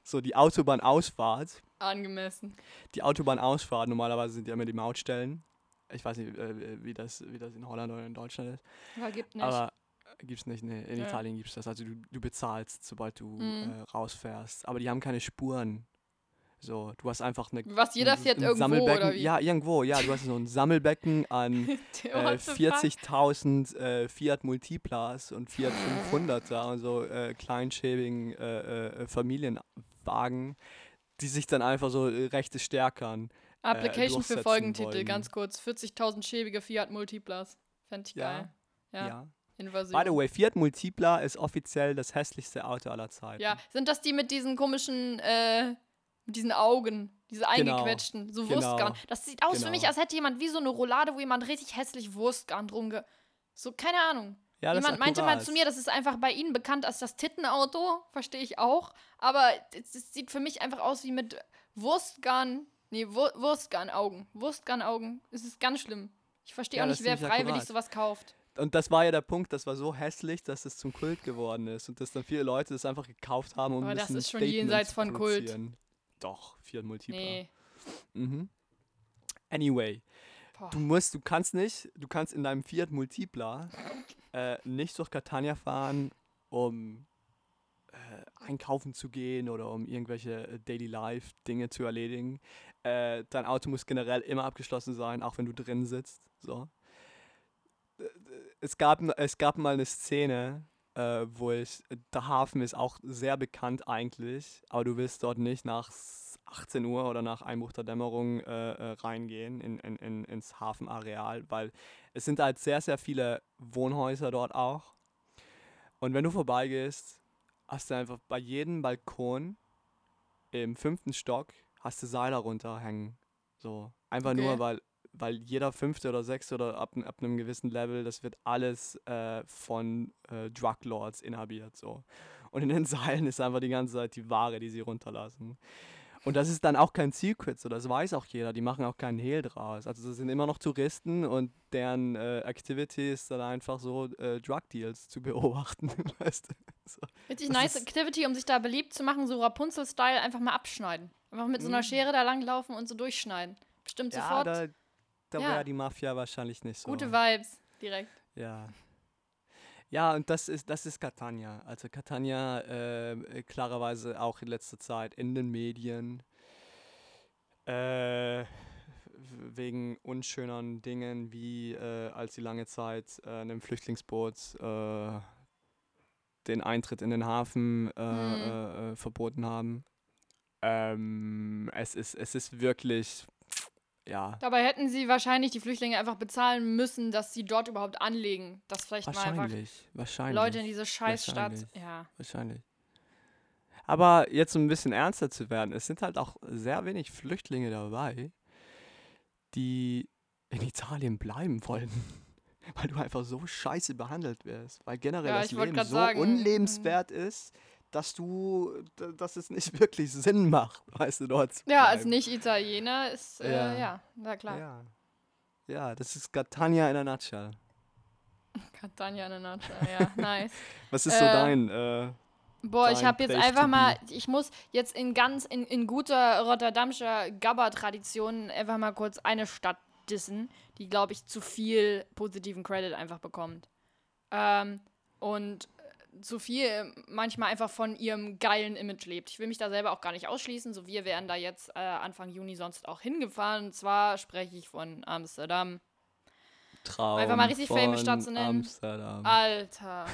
So die Autobahnausfahrt, Angemessen. die Autobahnausfahrt, normalerweise sind ja immer die Mautstellen. Ich weiß nicht, äh, wie das, wie das in Holland oder in Deutschland ist. Aber gibt nicht. Aber gibt's nicht, nee, in Ja. Italien gibt's das. Also du, du bezahlst, sobald du Mhm. äh, rausfährst. Aber die haben keine Spuren. So, du hast einfach eine Was jeder ein- fährt ein irgendwo, Sammelbecken. oder wie? Ja, irgendwo, ja. Du hast so ein Sammelbecken an <laughs> äh, what the fuck? 40.000 äh, Fiat Multiplas und Fiat 500er und so äh, kleinschäbigen äh, äh, Familienwagen, die sich dann einfach so äh, rechte Stärkern. Application für Folgentitel, wollen. ganz kurz. 40.000 schäbige Fiat Multiplas. Fände ich Ja. geil. Ja, Ja. Invasion. By the way, Fiat Multipla ist offiziell das hässlichste Auto aller Zeiten. Ja, sind das die mit diesen komischen, äh, mit diesen Augen, diese eingequetschten, so genau, Wurstgarn. Das sieht aus für mich, genau. als hätte jemand wie so eine Roulade, wo jemand richtig hässlich Wurstgarn drum ge... So, keine Ahnung. Ja, jemand meinte mal zu mir, das ist einfach bei ihnen bekannt als das Tittenauto, verstehe ich auch. Aber es, sieht für mich einfach aus wie mit Wurstgarn, nee, Wur Wurstgarn-Augen. Wurstgarn-Augen, es ist ganz schlimm. Ich verstehe Ja, auch nicht, wer freiwillig akkurat. sowas kauft. Und das war ja der Punkt, das war so hässlich, dass es zum Kult geworden ist und dass dann viele Leute das einfach gekauft haben, um Aber das ist schon jenseits von Kult. Doch, Fiat Multipla. Nee. Mhm. Anyway, Boah. du musst, du kannst nicht, du kannst in deinem Fiat Multipla <laughs> äh, nicht durch Catania fahren, um äh, einkaufen zu gehen oder um irgendwelche äh, Daily Life Dinge zu erledigen. Äh, dein Auto muss generell immer abgeschlossen sein, auch wenn du drin sitzt. So. Äh, Es gab, es gab mal eine Szene, äh, wo ich, der Hafen ist auch sehr bekannt eigentlich, aber du willst dort nicht nach s- 18 Uhr oder nach Einbruch der Dämmerung äh, äh, reingehen in, in, in, ins Hafenareal, weil es sind halt sehr, sehr viele Wohnhäuser dort auch. Und wenn du vorbeigehst, hast du einfach bei jedem Balkon im fünften Stock hast du Seile runterhängen. So. Einfach Okay. nur, weil, weil jeder fünfte oder sechste oder ab, ab einem gewissen Level, das wird alles äh, von äh, Druglords inhabiert. So. Und in den <laughs> Seilen ist einfach die ganze Zeit die Ware, die sie runterlassen. Und das ist dann auch kein Secret, so das weiß auch jeder, die machen auch keinen Hehl draus. Also das sind immer noch Touristen und deren äh, Activity ist dann einfach so äh, Drug Deals zu <laughs> beobachten, weißt du? So. Richtig nice Activity, um sich da beliebt zu machen, so Rapunzel-Style, einfach mal abschneiden. Einfach mit so einer Mhm. Schere da langlaufen und so durchschneiden. Bestimmt Ja, sofort da, da Ja. wäre die Mafia wahrscheinlich nicht so. gute Vibes direkt. Ja. Ja, und das ist, das ist Catania. Also Catania äh, klarerweise auch in letzter Zeit in den Medien äh, wegen unschöneren Dingen, wie äh, als sie lange Zeit äh, einem Flüchtlingsboot äh, den Eintritt in den Hafen äh, Mhm. verboten haben. Ähm, es, ist, es ist wirklich, ja, Dabei hätten sie wahrscheinlich die Flüchtlinge einfach bezahlen müssen, dass sie dort überhaupt anlegen. Dass vielleicht mal einfach wahrscheinlich, wahrscheinlich. Leute in diese Scheißstadt. Wahrscheinlich. Ja. Wahrscheinlich. Aber jetzt um ein bisschen ernster zu werden, es sind halt auch sehr wenig Flüchtlinge dabei, die in Italien bleiben wollen. <laughs> Weil du einfach so scheiße behandelt wirst. Weil generell Ja, das Leben so sagen, mhm. unlebenswert ist, dass du, dass es nicht <laughs> wirklich Sinn macht, weißt du, dort zu Ja, als bleiben. Nicht-Italiener ist, äh, Ja. ja. na klar. Ja. ja, das ist Catania in a nutshell. <laughs> Catania in a nutshell, ja, <laughs> nice. Was ist so Äh, dein, äh, Boah, ich habe jetzt einfach mal, ich muss jetzt in ganz, in, in guter Rotterdamscher Gabba-Tradition einfach mal kurz eine Stadt dissen, die, glaube ich, zu viel positiven Credit einfach bekommt. Ähm, und zu viel manchmal einfach von ihrem geilen Image lebt. Ich will mich da selber auch gar nicht ausschließen. So, wir wären da jetzt äh, Anfang Juni sonst auch hingefahren. Und zwar spreche ich von Amsterdam. Traum einfach mal richtig famous von Stadt zu nennen. Amsterdam. Alter.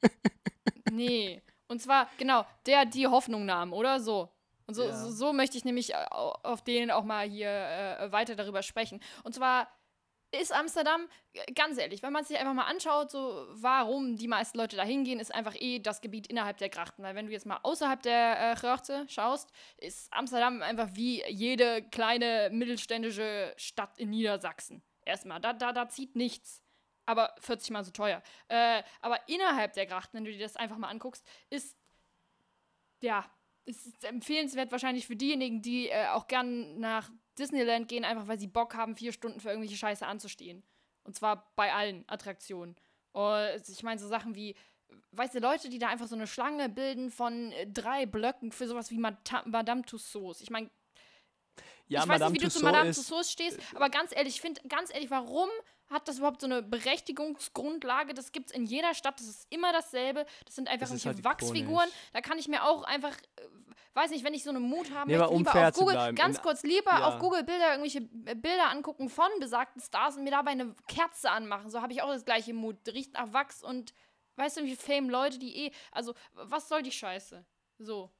<laughs> nee. Und zwar, genau, der die Hoffnung nahm, oder? So. Und so, Ja. so, so möchte ich nämlich au- auf den auch mal hier äh, weiter darüber sprechen. Und zwar ist Amsterdam, äh, ganz ehrlich, wenn man sich einfach mal anschaut, so warum die meisten Leute da hingehen, ist einfach eh das Gebiet innerhalb der Grachten. Weil wenn du jetzt mal außerhalb der äh, Grachten schaust, ist Amsterdam einfach wie jede kleine mittelständische Stadt in Niedersachsen. Erstmal, da, da, da zieht nichts aber 40 Mal so teuer. Äh, aber innerhalb der Grachten, wenn du dir das einfach mal anguckst, ist ja, ist empfehlenswert wahrscheinlich für diejenigen, die äh, auch gern nach Disneyland gehen, einfach weil sie Bock haben, vier Stunden für irgendwelche Scheiße anzustehen. Und zwar bei allen Attraktionen. Und ich meine, so Sachen wie, weißt du, Leute, die da einfach so eine Schlange bilden von äh, drei Blöcken für sowas wie Madame Tussauds. Ich meine, Ja, ich weiß Madame nicht, wie du zu Tussauds Madame Tussauds stehst, aber ganz ehrlich, ich finde, ganz ehrlich, warum hat das überhaupt so eine Berechtigungsgrundlage? Das gibt es in jeder Stadt, das ist immer dasselbe. Das sind einfach irgendwelche halt Wachsfiguren. Da kann ich mir auch einfach, äh, weiß nicht, wenn ich so einen Mut haben Nee, möchte, lieber auf Google, bleiben, ganz kurz, lieber ja. auf Google Bilder, irgendwelche äh, Bilder angucken von besagten Stars und mir dabei eine Kerze anmachen. So habe ich auch das gleiche Mut. Riecht nach Wachs und weißt du, wie Fame Leute, die eh, also, was soll die Scheiße? So.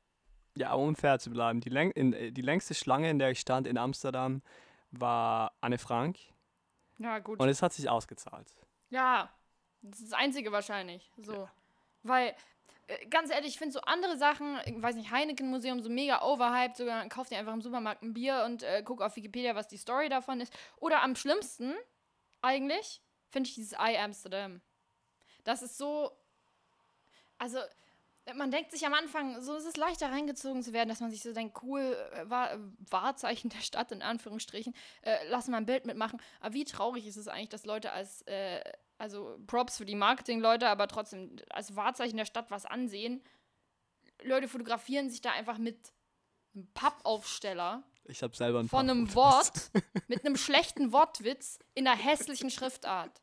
Ja, um fair zu bleiben. Die, läng in, äh, die längste Schlange, in der ich stand in Amsterdam, war Anne Frank. Ja, gut. Und es hat sich ausgezahlt. Ja, das ist das Einzige wahrscheinlich. So. Weil, äh, ganz ehrlich, ich finde so andere Sachen, ich weiß nicht, Heineken-Museum, so mega overhyped, sogar kauf dir einfach im Supermarkt ein Bier und äh, guck auf Wikipedia, was die Story davon ist. Oder am schlimmsten, eigentlich, finde ich dieses I Amsterdam. Das ist so. Also, man denkt sich am Anfang, so ist es leichter reingezogen zu werden, dass man sich so denkt, cool, äh, Wa- Wahrzeichen der Stadt in Anführungsstrichen, äh, lass mal ein Bild mitmachen. Aber wie traurig ist es eigentlich, dass Leute als, äh, also Props für die Marketing-Leute, aber trotzdem als Wahrzeichen der Stadt was ansehen. Leute fotografieren sich da einfach mit einem Pappaufsteller Ich habe selber ein von einem. Wort mit einem schlechten Wortwitz in einer hässlichen Schriftart.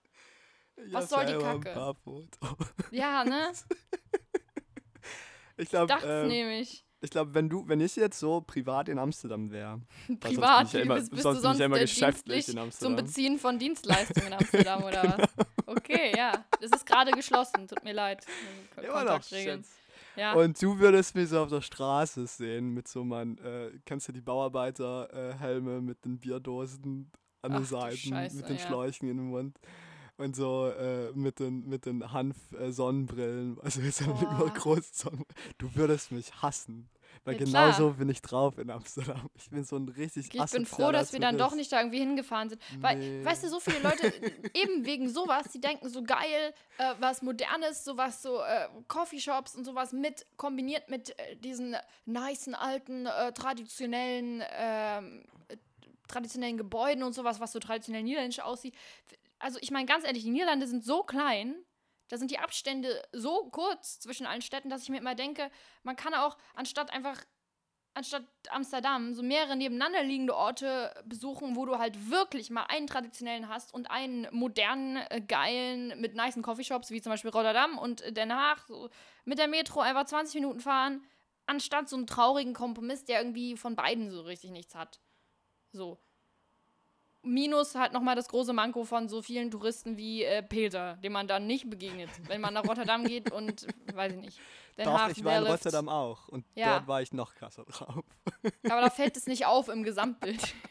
Ich was soll die Kacke? Ja, ne? <laughs> Ich glaube, äh, nämlich. ich glaube, wenn du, wenn ich jetzt so privat in Amsterdam wäre, Privat, ja immer- bist, bist sonst du bin ich sonst ja immer geschäftlich in zum Amsterdam. Beziehen von Dienstleistungen in Amsterdam oder was? <laughs> Okay, ja. Das ist gerade geschlossen, tut mir leid. Immer noch. Ja. Und du würdest mich so auf der Straße sehen mit so meinen, äh, kennst du die Bauarbeiterhelme äh, mit den Bierdosen an den Ach Seiten, Scheiße, mit den ja. Schläuchen in den Mund und so äh, mit den, mit den Hanf-Sonnenbrillen, <laughs> also jetzt nur große Sonnenbrillen. Du würdest mich hassen, weil Ja, genau so bin ich drauf in Amsterdam. <laughs> Ich bin so ein richtig Ich bin froh, dass wir dann doch nicht da irgendwie hingefahren sind. Weil, Nee. weißt du, so viele Leute, <laughs> eben wegen sowas, die denken so geil, äh, was Modernes, sowas so äh, Coffeeshops und sowas mit, kombiniert mit äh, diesen nicen, alten, äh, traditionellen, ähm, äh, traditionellen Gebäuden und sowas, was so traditionell niederländisch aussieht. Also ich meine, ganz ehrlich, die Niederlande sind so klein, da sind die Abstände so kurz zwischen allen Städten, dass ich mir immer denke, man kann auch anstatt einfach anstatt Amsterdam so mehrere nebeneinander liegende Orte besuchen, wo du halt wirklich mal einen traditionellen hast und einen modernen, äh, geilen, mit nicen Coffeeshops, wie zum Beispiel Rotterdam und äh, Den Haag, so mit der Metro einfach 20 Minuten fahren, anstatt so einen traurigen Kompromiss, der irgendwie von beiden so richtig nichts hat. So. Minus halt nochmal das große Manko von so vielen Touristen wie äh, Peter, dem man dann nicht begegnet, wenn man nach Rotterdam geht und, weiß ich nicht, Den Doch, Haag, ich war in. Rotterdam auch und Ja. dort war ich noch krasser drauf. Aber da fällt es nicht auf im Gesamtbild. <laughs>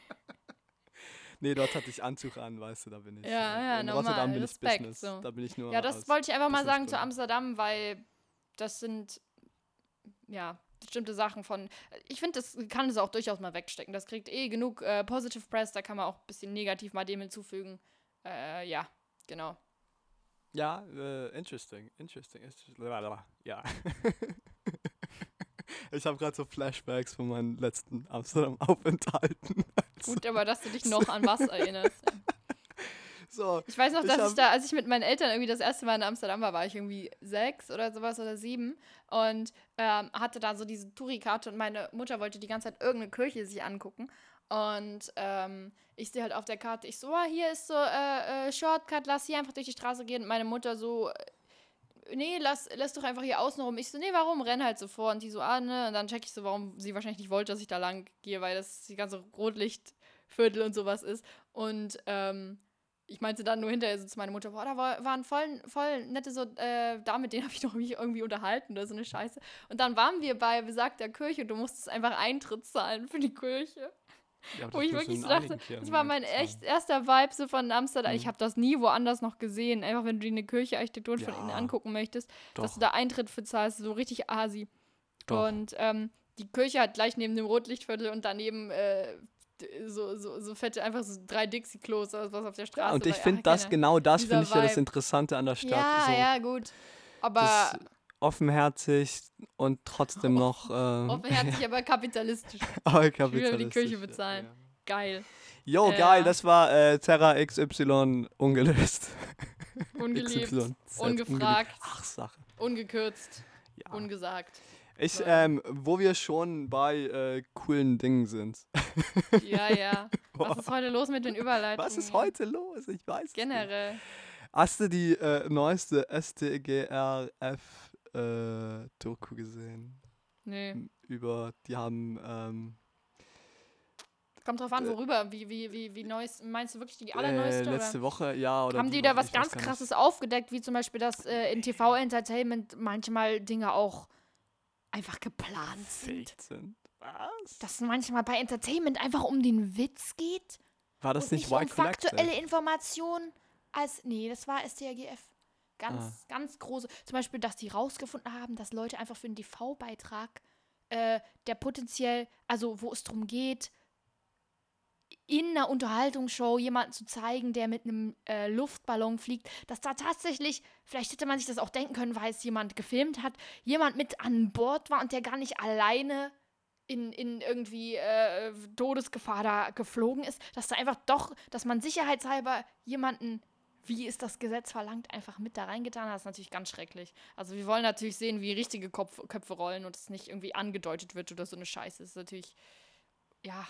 Nee, dort hatte ich Anzug an, weißt du, da bin ich. Ja, äh, ja, in normal, Rotterdam bin Respekt, ich Business. so. Da bin ich nur. Ja, das wollte ich einfach mal sagen zu. Amsterdam, weil das sind, ja, bestimmte Sachen von. Ich finde, das kann es auch durchaus mal wegstecken. Das kriegt eh genug äh, Positive Press, da kann man auch ein bisschen negativ mal dem hinzufügen. Äh, ja, genau. Ja, interesting, interesting. interesting. Ja. <laughs> ich habe gerade so Flashbacks von meinen letzten Amsterdam-Aufenthalten. Gut, aber dass du dich <laughs> noch an was erinnerst. So, Ich weiß noch, Ich dass hab- ich da, als ich mit meinen Eltern irgendwie das erste Mal in Amsterdam war, war ich irgendwie sechs oder sowas oder sieben und ähm, hatte da so diese Touri-Karte und meine Mutter wollte die ganze Zeit irgendeine Kirche sich angucken. Und ähm, ich sehe halt auf der Karte, ich so, oh, hier ist so äh, äh, Shortcut, lass hier einfach durch die Straße gehen. Und meine Mutter so, äh, nee, lass, lass doch einfach hier außen rum. Ich so, nee, warum? Renn halt so vor. Und die so, ah, ne. Und dann check ich so, warum sie wahrscheinlich nicht wollte, dass ich da lang gehe, weil das die ganze Rotlichtviertel und sowas ist. Und ähm, ich meinte dann nur hinterher so zu meiner Mutter, boah, da war, waren voll, voll nette so, äh, da mit denen habe ich noch mich irgendwie unterhalten oder so eine Scheiße. Und dann waren wir bei besagter Kirche und du musstest einfach Eintritt zahlen für die Kirche. ja, Wo ich wirklich so dachte, das war mein echt erster Vibe so von Amsterdam. Mhm. Ich habe das nie woanders noch gesehen. Einfach wenn du dir eine Kirche Architektur von Ja. innen angucken möchtest, dass Doch. du da Eintritt für zahlst, so richtig asi. Doch. Und ähm, die Kirche hat gleich neben dem Rotlichtviertel und daneben äh, so, so, so fette, einfach so drei Dixie-Klos, oder was auf der Straße. Ja, und ich finde das genau das finde ich ja das Vibe. Interessante an der Stadt. Ja, so ja, gut. Aber offenherzig und trotzdem noch ähm, offenherzig, <laughs> aber kapitalistisch. <laughs> aber die kapitalistisch, Kirche ja, bezahlen. ja. Geil. Jo, Ja. geil, das war äh, Terra XY ungelöst. <laughs> Ungeliebt, XYZ ungefragt. Ach, Sache. ungekürzt, Ja. ungesagt. Ich, ähm, wo wir schon bei äh, coolen Dingen sind. <laughs> Ja, ja. <laughs> Was ist heute los mit den Überleitungen? Was ist heute los? Ich weiß es nicht. Generell. Hast du die äh, neueste STGRF-Doku gesehen? Nö. Über, die haben, ähm, Kommt drauf an, worüber. Wie, wie, wie, wie neu meinst du wirklich die äh, allerneueste? letzte oder? Woche, ja, oder Haben die da was ganz krasses aufgedeckt, wie zum Beispiel, dass äh, in TV-Entertainment manchmal Dinge auch einfach geplant sind? Sind. Was? Dass es manchmal bei Entertainment einfach um den Witz geht War das nicht nicht White um Collective? faktuelle Informationen als. Nee, das war STRGF. Ganz, Ah. ganz große. Zum Beispiel, dass die rausgefunden haben, dass Leute einfach für einen TV-Beitrag, äh, der potenziell, also wo es darum geht, in einer Unterhaltungsshow jemanden zu zeigen, der mit einem äh, Luftballon fliegt, dass da tatsächlich, vielleicht hätte man sich das auch denken können, weil es jemand gefilmt hat, jemand mit an Bord war und der gar nicht alleine in, in irgendwie äh, Todesgefahr da geflogen ist, dass da einfach doch, dass man sicherheitshalber jemanden, wie es das Gesetz verlangt, einfach mit da reingetan hat, ist natürlich ganz schrecklich. Also wir wollen natürlich sehen, wie richtige Kopf, Köpfe rollen und es nicht irgendwie angedeutet wird oder so eine Scheiße. Das ist natürlich, ja,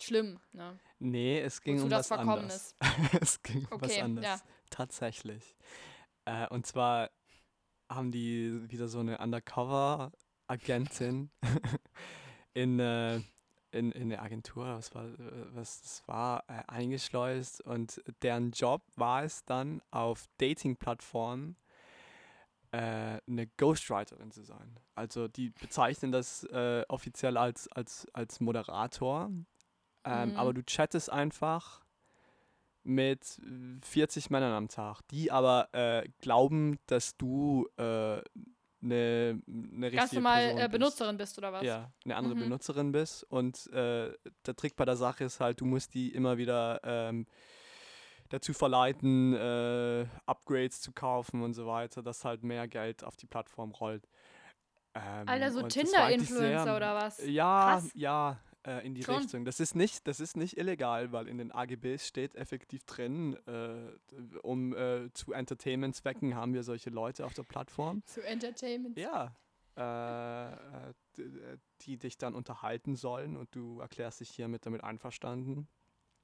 schlimm, ne? Nee, es ging Wozu um was anderes. <laughs> es ging um was Okay, anderes. ja. Tatsächlich. Äh, und zwar haben die wieder so eine Undercover-Agentin <laughs> in, äh, in, in der Agentur, was war, was das war, äh, eingeschleust und deren Job war es dann auf Dating-Plattformen äh, eine Ghostwriterin zu sein. Also die bezeichnen das äh, offiziell als, als, als Moderator, ähm, Mhm. aber du chattest einfach mit äh, 40 Männern am Tag, die aber äh, glauben, dass du äh, eine ne richtige Ganz normal Person äh, bist. Benutzerin bist oder was? Ja, eine andere Mhm. Benutzerin bist. Und äh, der Trick bei der Sache ist halt, du musst die immer wieder ähm, dazu verleiten, äh, Upgrades zu kaufen und so weiter, dass halt mehr Geld auf die Plattform rollt. Ähm, Alter, so Tinder-Influencer oder was? Ja, Krass. ja, äh, in die Schon. Richtung. Das ist nicht, das ist nicht illegal, weil in den AGBs steht effektiv drin, äh, um äh, zu Entertainment-Zwecken haben wir solche Leute auf der Plattform. Zu Entertainment. Ja. Äh, äh, äh, die dich dann unterhalten sollen und du erklärst dich hiermit damit einverstanden.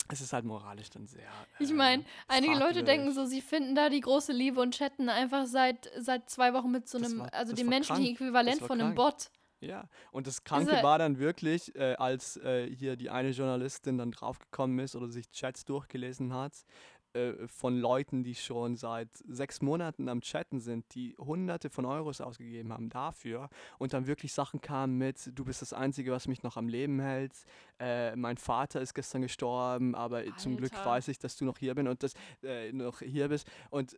Es ist halt moralisch dann sehr. Ich äh, meine, einige Leute denken so, sie finden da die große Liebe und chatten einfach seit, seit zwei Wochen mit so einem, war- also dem menschlichen krank. Äquivalent von einem. Bot. Ja, und das Kranke er- war dann wirklich, äh, als äh, hier die eine Journalistin dann draufgekommen ist oder sich Chats durchgelesen hat, äh, von Leuten, die schon seit sechs Monaten am Chatten sind, die hunderte von Euros ausgegeben haben dafür und dann wirklich Sachen kamen mit, du bist das Einzige, was mich noch am Leben hält, äh, mein Vater ist gestern gestorben, aber zum Glück Alter. weiß ich, dass du noch hier bin und das, äh, noch hier bist und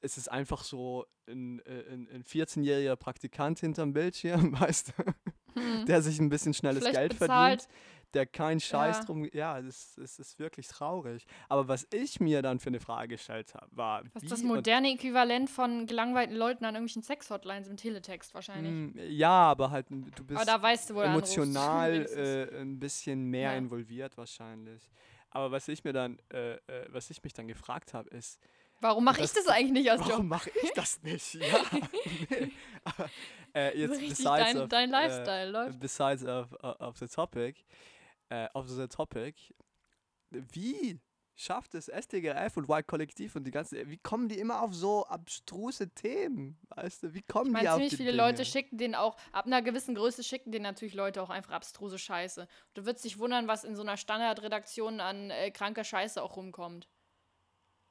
es ist einfach so ein, äh, ein, ein 14-jähriger Praktikant hinterm Bildschirm, <laughs> weißt du, Hm. der sich ein bisschen schnelles Vielleicht Geld bezahlt. verdient, der keinen Scheiß Ja. drum, ja, das, das ist wirklich traurig. Aber was ich mir dann für eine Frage gestellt habe, war, Was wie ist das moderne Äquivalent von gelangweilten Leuten an irgendwelchen Sex-Hotlines im Teletext wahrscheinlich. Mm, Ja, aber halt, du bist weißt du, emotional <laughs> äh, ein bisschen mehr Ja. involviert wahrscheinlich. Aber was ich mir dann, äh, äh, was ich mich dann gefragt habe, ist, Warum mache ich das- eigentlich nicht als warum Job? mache ich das nicht? Ja, nee. <laughs> Aber, <laughs> äh, jetzt richtig besides dein, of, dein äh, Lifestyle läuft. besides of, of, the topic, äh, of the topic, wie schafft es SDGF und Y Kollektiv und die ganze, wie kommen die immer auf so abstruse Themen, weißt du, wie kommen Ich meine, die auf ziemlich die viele Dinge? Leute schicken den auch, ab einer gewissen Größe schicken den natürlich Leute auch einfach abstruse Scheiße. Du würdest dich wundern, was in so einer Standardredaktion an äh, kranker Scheiße auch rumkommt.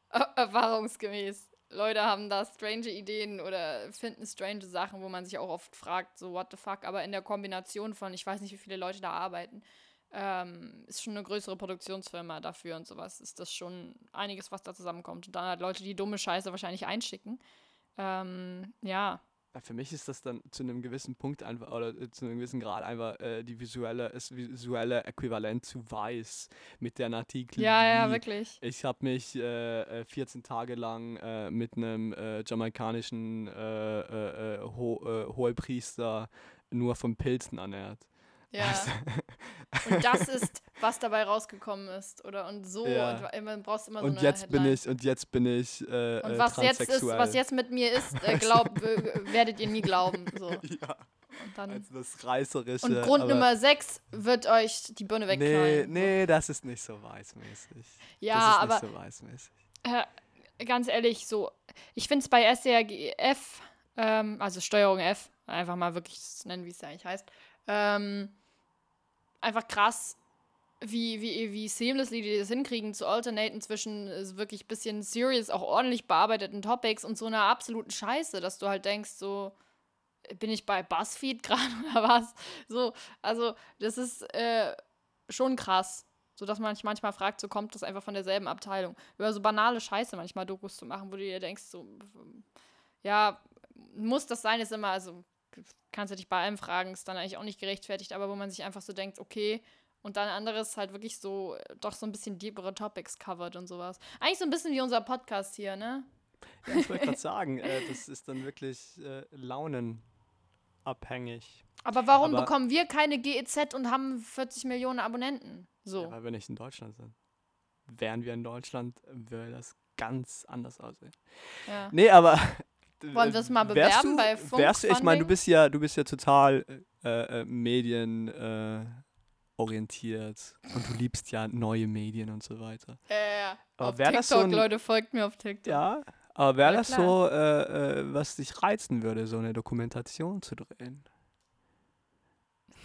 <laughs> Erfahrungsgemäß. Leute haben da strange Ideen oder finden strange Sachen, wo man sich auch oft fragt, so what the fuck, aber in der Kombination von, ich weiß nicht, wie viele Leute da arbeiten, ähm, ist schon eine größere Produktionsfirma dafür und sowas, ist das schon einiges, was da zusammenkommt. Und dann halt Leute, die dumme Scheiße wahrscheinlich einschicken. Ähm, ja, Ja, Für mich ist das dann zu einem gewissen Punkt einfach, oder äh, zu einem gewissen Grad einfach äh, die visuelle, das visuelle Äquivalent zu weiß mit den Artikeln. ja, ja, wirklich. Ich habe mich äh, äh, 14 Tage lang äh, mit einem äh, jamaikanischen äh, äh, äh, Ho äh, Hohepriester nur von Pilzen ernährt. Ja. Weißt Und das <laughs> ist, was dabei rausgekommen ist, oder? Und so, Ja. und immer, brauchst immer so und eine jetzt bin ich und jetzt bin ich äh, Und was jetzt ist, was jetzt mit mir ist, äh, <laughs> glaub, werdet ihr nie glauben. So. <laughs> Und, ja, dann, also das reißerische. und Grund Nummer 6 wird euch die Birne Nee, wegknallen. nee, das ist nicht so weißmäßig. Ja, das ist aber nicht so weißmäßig. äh, ganz ehrlich, so, ich finde es bei SDRGF, ähm, also Steuerung F, einfach mal wirklich nennen, wie es eigentlich heißt, ähm, einfach krass, wie, wie, wie seamlessly die das hinkriegen, zu alternaten zwischen äh, wirklich bisschen serious, auch ordentlich bearbeiteten Topics und so einer absoluten Scheiße, dass du halt denkst, so, bin ich bei BuzzFeed <laughs> gerade oder was? So, also, das ist äh, schon krass. So dass man sich manchmal fragt, so kommt das einfach von derselben Abteilung. Über so banale Scheiße manchmal Dokus zu machen, wo du dir denkst, so, ja, muss das sein, ist immer, also kannst du dich bei allem fragen, ist dann eigentlich auch nicht gerechtfertigt, aber wo man sich einfach so denkt, okay, und dann anderes halt wirklich so, äh, doch so ein bisschen deepere Topics covert und sowas. Eigentlich so ein bisschen wie unser Podcast hier, ne? Ja, ich wollte gerade sagen, äh, das ist dann wirklich äh, launenabhängig. Aber warum Aber- bekommen wir keine GEZ und haben 40 Millionen Abonnenten? So. Ja, weil wir nicht in Deutschland sind. Wären wir in Deutschland, würde das ganz anders aussehen. Ja. Nee, aber. Wollen wir es mal bewerben du, bei Funk wärst du, Ich meine, du bist ja, du bist ja total äh, äh, Medien. Äh, orientiert und du liebst ja neue Medien und so weiter. Ja, ja. Aber Auf TikTok, das so ein- Leute, folgt mir auf TikTok. Ja, aber wäre Ja, das so, äh, äh, was dich reizen würde, so eine Dokumentation zu drehen?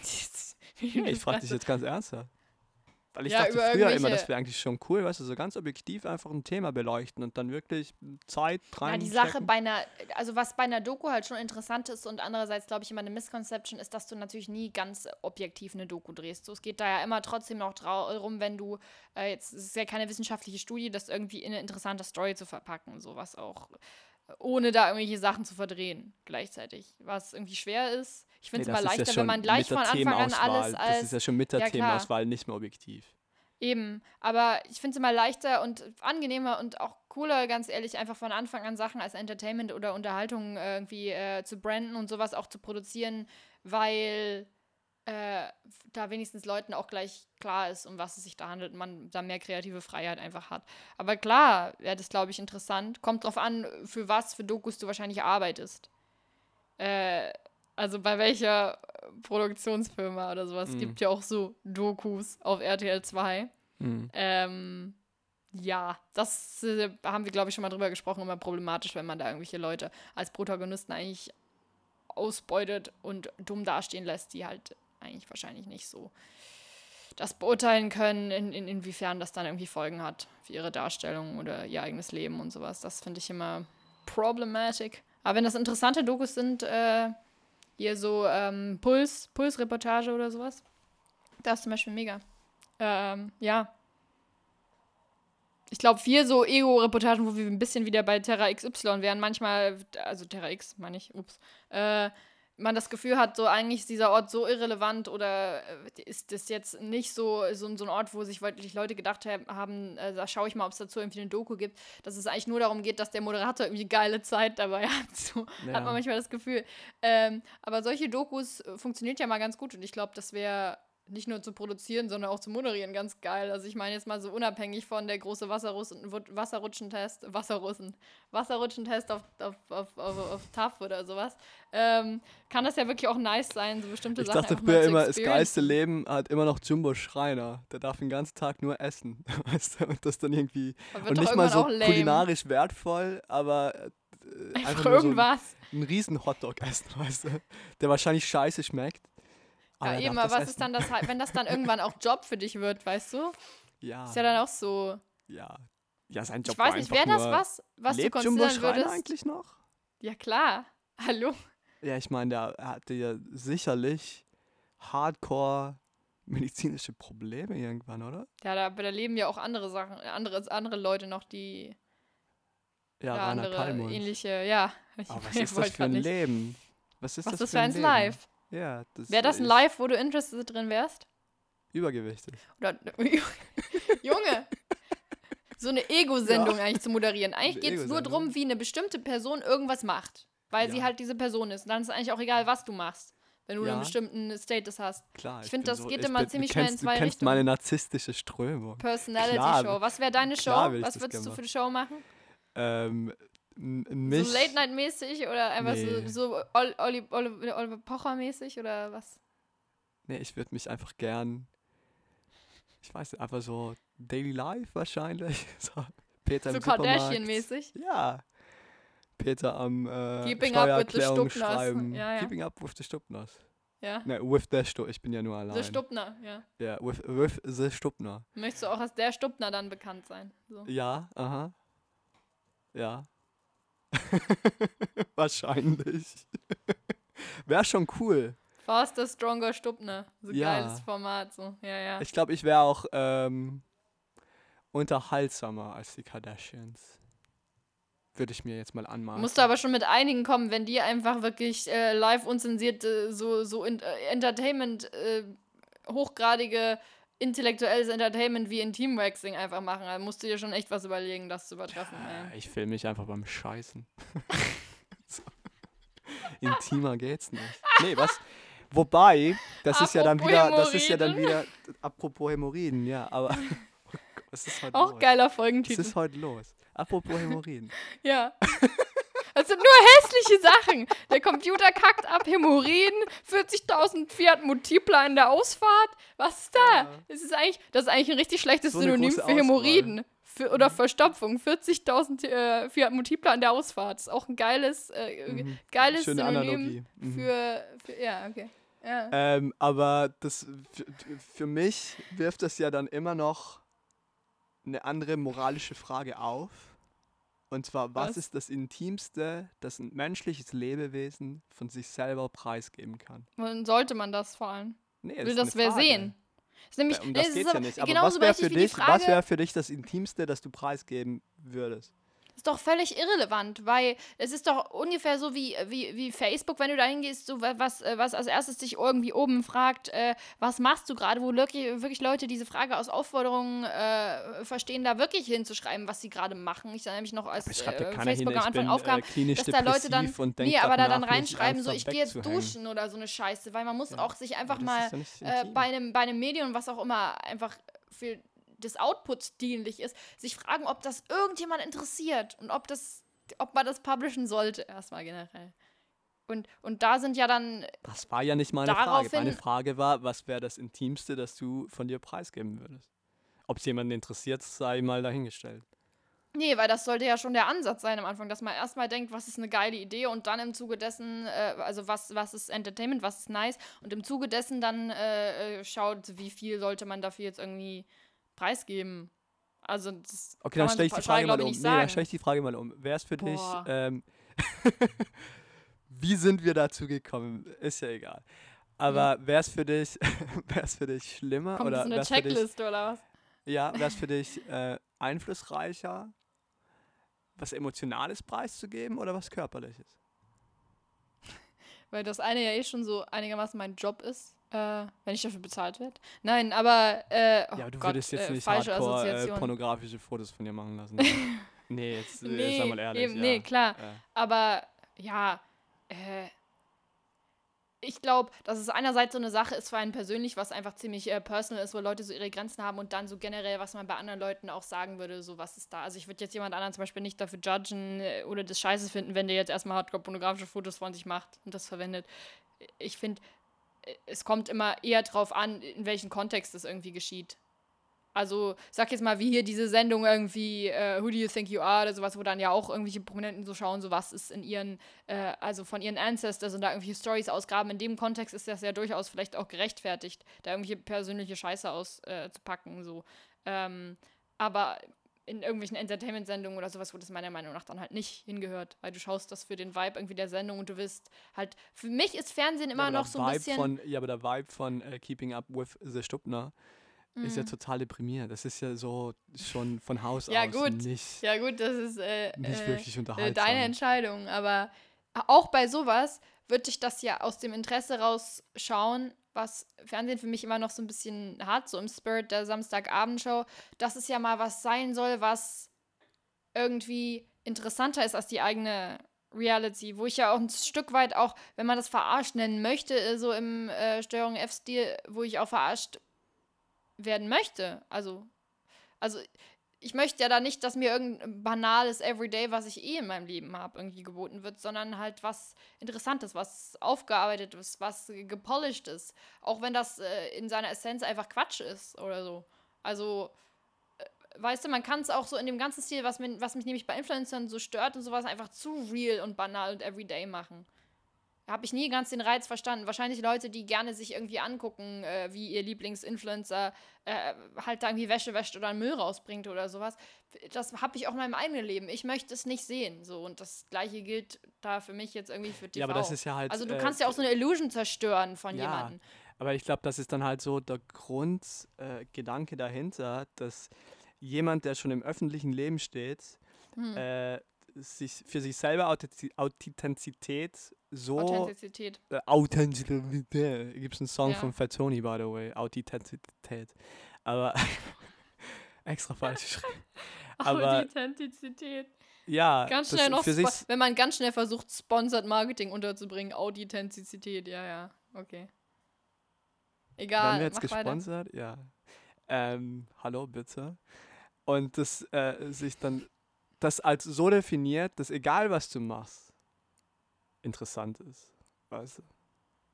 <laughs> Ich frage dich jetzt ganz ernsthaft. Weil ich Ja, dachte früher immer, das wäre eigentlich schon cool, weißt du, so ganz objektiv einfach ein Thema beleuchten und dann wirklich Zeit rein. Ja, die Sache bei einer, also was bei einer Doku halt schon interessant ist und andererseits, glaube ich, immer eine Misconception ist, dass du natürlich nie ganz objektiv eine Doku drehst. So, es geht da ja immer trotzdem noch darum, wenn du, äh, jetzt es ist ja keine wissenschaftliche Studie, das irgendwie in eine interessante Story zu verpacken, sowas auch, ohne da irgendwelche Sachen zu verdrehen gleichzeitig. Was irgendwie schwer ist. Ich finde es Nee, das ja leichter, schon wenn man gleich von Anfang an alles Das als ist ja schon mit der Ja. Themenauswahl nicht mehr objektiv. Eben, aber ich finde es immer leichter und angenehmer und auch cooler, ganz ehrlich, einfach von Anfang an Sachen als Entertainment oder Unterhaltung äh, irgendwie äh, zu branden und sowas auch zu produzieren, weil äh, da wenigstens Leuten auch gleich klar ist, um was es sich da handelt und man da mehr kreative Freiheit einfach hat. Aber klar wäre das, glaube ich, interessant. Kommt drauf an, für was für Dokus du wahrscheinlich arbeitest. Äh, also bei welcher Produktionsfirma oder sowas. Es Mhm. gibt ja auch so Dokus auf RTL 2. Mhm. Ähm, ja, das äh, haben wir, glaube ich, schon mal drüber gesprochen, immer problematisch, wenn man da irgendwelche Leute als Protagonisten eigentlich ausbeutet und dumm dastehen lässt, die halt eigentlich wahrscheinlich nicht so das beurteilen können, in, in, inwiefern das dann irgendwie Folgen hat für ihre Darstellung oder ihr eigenes Leben und sowas. Das finde ich immer problematic. Aber wenn das interessante Dokus sind, äh, hier so ähm, Puls, Pulsreportage oder sowas, das ist zum Beispiel mega. Ähm, ja. Ich glaube, viel so Ego-Reportagen, wo wir ein bisschen wieder bei Terra XY wären, manchmal, also Terra X, meine ich, ups, äh, man das Gefühl hat, so eigentlich ist dieser Ort so irrelevant oder äh, ist das jetzt nicht so, so, so ein Ort, wo sich wirklich Leute gedacht ha- haben, äh, da schaue ich mal, ob es dazu irgendwie eine Doku gibt, dass es eigentlich nur darum geht, dass der Moderator irgendwie geile Zeit dabei <laughs> hat. So Ja. hat man manchmal das Gefühl. Ähm, aber solche Dokus äh, funktioniert ja mal ganz gut und ich glaube, das wäre nicht nur zu produzieren, sondern auch zu moderieren ganz geil. Also ich meine jetzt mal so unabhängig von der große Wasserrussen, Wasserrutschentest, Wasserrussen, Wasserrutschentest auf, auf, auf, auf, auf TAF oder sowas, ähm, kann das ja wirklich auch nice sein, so bestimmte Ich Sachen dachte einfach mal früher immer, das geilste. Leben hat immer noch Jumbo Schreiner. Der darf den ganzen Tag nur essen. <laughs> Weißt du? Und das dann irgendwie. Und nicht mal so kulinarisch wertvoll, aber äh, Einfach, <laughs> einfach nur so ein, irgendwas. ein riesen Hotdog essen, weißt du? Der wahrscheinlich scheiße schmeckt. Ja, er eben, aber das was ist essen. dann das, <laughs> halt- wenn das dann irgendwann auch Job für dich wird, weißt du? Ja, Ist ja dann auch so. ja. Ja, sein Job Ich weiß nicht, wäre das was, was du Lebt Jumbo konsiderieren Schreiner würdest? eigentlich noch? Ja, klar. <laughs> Hallo? Ja, ich meine, der hatte ja sicherlich hardcore medizinische Probleme irgendwann, oder? Ja, da, aber da leben ja auch andere Sachen, andere, andere Leute noch, die Ja, da andere Kallmund. ähnliche, ja. <laughs> Ich Aber was ist das für ein nicht- Leben? Was ist Was das ist für ein live? Ja, das Wäre das ein Live, wo du interested drin wärst? Übergewichtig. Oder, <laughs> Junge! So eine Ego-Sendung eigentlich zu moderieren. Eigentlich geht es nur darum, wie eine bestimmte Person irgendwas macht. Weil sie Ja. halt diese Person ist. Und dann ist es eigentlich auch egal, was du machst, wenn du Ja. einen bestimmten Status hast. Klar. Ich find, bin das geht ich immer bin, ziemlich du schnell in kennst, zwei Du kennst Richtungen. meine narzisstische Strömung. Personality Klar, Show. Was wäre deine klar Show? ich Was würdest du für eine Show machen? Ähm, mich, So Late-Night-mäßig oder einfach Nee. so, so Ol- Olli- Olli- Oliver Pocher-mäßig oder was? Nee, ich würde mich einfach gern. Ich weiß nicht, einfach so Daily Life wahrscheinlich. <laughs> So, Peter So im. Kardashian-mäßig? Ja. Peter am äh, Keeping up with the Steuererklärung Stupners. schreiben. Ja, ja. Keeping up with the Stupners. Ja. Ne, with the Stu Ich bin ja nur allein. The Stubner, ja. Ja, with, with the Stupner. Möchtest du auch als der Stubner dann bekannt sein? So. Ja, aha. Ja. <laughs> Wahrscheinlich. <laughs> Wäre schon cool. Faster, Stronger, Stubner. So Ja. geiles Format, so. Ja, ja. Ich glaube, ich wäre auch ähm, unterhaltsamer als die Kardashians. Würde ich mir jetzt mal anmachen. Musst du aber schon mit einigen kommen, wenn die einfach wirklich äh, live unzensiert äh, so, so in, äh, Entertainment, äh, hochgradige intellektuelles Entertainment wie in Teamwaxing einfach machen. Da musst du dir schon echt was überlegen, das zu übertreffen. Ey. Ich filme mich einfach beim Scheißen. <laughs> so. Intimer geht's nicht. Nee, was? Wobei, das ist ja dann Apropos wieder, das ist ja dann wieder, apropos Hämorrhoiden, ja, aber <laughs> oh Gott, was ist heute Auch los? geiler Was Folgentitel. ist heute los? Apropos Hämorrhoiden. <laughs> Ja. Das sind nur hässliche Sachen. Der Computer kackt ab, Hämorrhoiden, 40.000 Fiat Multipler in der Ausfahrt. Was ist da? Das ist eigentlich, das ist eigentlich ein richtig schlechtes So Synonym für. Hämorrhoiden. Für, oder Verstopfung. 40.000 äh, Fiat Multipler in der Ausfahrt. ist auch ein geiles, äh, Mhm. geiles Schöne Synonym Analogie. Mhm. für, für. Ja, okay. Ja. Ähm, aber das für, für mich wirft das ja dann immer noch eine andere moralische Frage auf. Und zwar, was, Was? ist das Intimste, das ein menschliches Lebewesen von sich selber preisgeben kann? Und sollte man das vor allem? Nee, Will ist das wer Frage. sehen? Ist nämlich, Um nee, das ist ja nicht. Aber genauso was wäre für dich, was wäre für dich das Intimste, das du preisgeben würdest? Ist doch völlig irrelevant, weil es ist doch ungefähr so wie, wie, wie Facebook, wenn du da hingehst, so wa- was, äh, was als erstes dich irgendwie oben fragt, äh, was machst du gerade, wo wirklich, wirklich Leute diese Frage aus Aufforderungen äh, verstehen, da wirklich hinzuschreiben, was sie gerade machen. Ich sah nämlich noch als äh, Facebook am Anfang aufkam, äh, klinisch dass da Leute dann, nee, aber da dann reinschreiben, so ich gehe jetzt duschen oder so eine Scheiße, weil man muss Ja. auch sich einfach mal ja äh, bei, einem, bei einem Medium, was auch immer einfach für des Outputs dienlich ist, sich fragen, ob das irgendjemand interessiert und ob das, ob man das publishen sollte, erstmal generell. Und, und da sind ja dann, Das war ja nicht meine Frage. Meine Frage war, was wäre das Intimste, das du von dir preisgeben würdest? Ob es jemanden interessiert, sei mal dahingestellt. nee, weil das sollte ja schon der Ansatz sein am Anfang, dass man erstmal denkt, was ist eine geile Idee und dann im Zuge dessen, äh, also was, was ist Entertainment, was ist nice und im Zuge dessen dann äh, äh, schaut, wie viel sollte man dafür jetzt irgendwie preisgeben. Also das Okay, dann stelle ich die Frage mal um. Nee, dann stelle ich die Frage mal um. Wäre es für dich, Boah. ähm, <laughs> wie sind wir dazu gekommen? Ist ja egal. Aber wäre es für dich, <laughs> wäre es für dich schlimmer Kommt oder so eine wär's für dich, Checkliste oder was? ja, wäre es für dich äh, einflussreicher, was Emotionales preiszugeben oder was Körperliches? Weil das eine ja eh schon so einigermaßen mein Job ist, äh, wenn ich dafür bezahlt werde. Nein, aber, äh, oh ja, aber du Gott, würdest jetzt äh, nicht falsche hardcore äh, pornografische Fotos von dir machen lassen. ne? <laughs> nee, jetzt äh, nee, sag mal ehrlich. eben, ja. nee, klar. Aber ja, äh, ich glaube, dass es einerseits so eine Sache ist für einen persönlich, was einfach ziemlich personal ist, wo Leute so ihre Grenzen haben und dann so generell, was man bei anderen Leuten auch sagen würde, so was ist da. Also ich würde jetzt jemand anderen zum Beispiel nicht dafür judgen oder das scheiße finden, wenn der jetzt erstmal hardcore pornografische Fotos von sich macht und das verwendet. Ich finde, es kommt immer eher drauf an, in welchem Kontext das irgendwie geschieht. Also, sag jetzt mal, wie hier diese Sendung irgendwie, äh, Who Do You Think You Are oder sowas, wo dann ja auch irgendwelche Prominenten so schauen, so was ist in ihren, äh, also von ihren Ancestors und da irgendwelche Stories ausgraben. In dem Kontext ist das ja durchaus vielleicht auch gerechtfertigt, da irgendwelche persönliche Scheiße auszupacken, so. Ähm, aber in irgendwelchen Entertainment-Sendungen oder sowas, wo das meiner Meinung nach dann halt nicht hingehört, weil du schaust das für den Vibe irgendwie der Sendung und du wirst halt, für mich ist Fernsehen immer ja, noch so ein bisschen. Von, ja, aber der Vibe von äh, Keeping Up with the Stubner ist Mhm. ja total deprimierend. Das ist ja so schon von Haus Ja, aus gut. nicht, ja, gut, das ist äh, nicht äh, wirklich äh, unterhaltsam. deine Entscheidung, aber auch bei sowas würde ich das ja aus dem Interesse rausschauen, was Fernsehen für mich immer noch so ein bisschen hat, so im Spirit der Samstagabendshow, dass es ja mal was sein soll, was irgendwie interessanter ist als die eigene Reality, wo ich ja auch ein Stück weit auch, wenn man das verarscht nennen möchte, äh, so im äh, Steuerung F-Stil, wo ich auch verarscht werden möchte. Also, also ich möchte ja da nicht, dass mir irgendein banales Everyday, was ich eh in meinem Leben habe, irgendwie geboten wird, sondern halt was Interessantes, was aufgearbeitet ist, was gepolished ist. Auch wenn das äh, in seiner Essenz einfach Quatsch ist oder so. Also, äh, weißt du, man kann es auch so in dem ganzen Stil, was, mir, was mich nämlich bei Influencern so stört und sowas, einfach zu real und banal und everyday machen. Habe ich nie ganz den Reiz verstanden. Wahrscheinlich Leute, die gerne sich irgendwie angucken, äh, wie ihr Lieblingsinfluencer äh, halt da irgendwie Wäsche wäscht oder einen Müll rausbringt oder sowas. Das habe ich auch in meinem eigenen Leben. Ich möchte es nicht sehen. So. Und das gleiche gilt da für mich jetzt irgendwie für TV. Ja, aber das ist ja halt. also du äh, kannst ja auch so eine Illusion zerstören von Ja, jemandem. Aber ich glaube, das ist dann halt so der Grundgedanke äh, dahinter, dass jemand, der schon im öffentlichen Leben steht, Hm. Sich für sich selber Authentiz- Authentizität so Authentizität. äh, Authentizität. Gibt es einen Song Ja. von Fatoni, by the way. Authentizität. Aber <laughs> extra falsch geschrieben. <laughs> Aber Authentizität. ja, Ganz schnell noch, für sich, spo- wenn man ganz schnell versucht, Sponsored Marketing unterzubringen, Authentizität, ja, ja, okay. Egal, Werden wir jetzt mach weiter. gesponsert? Ja. Ähm, hallo, bitte. Und das äh, sich dann das als so definiert, dass egal was du machst, interessant ist. Weißt du?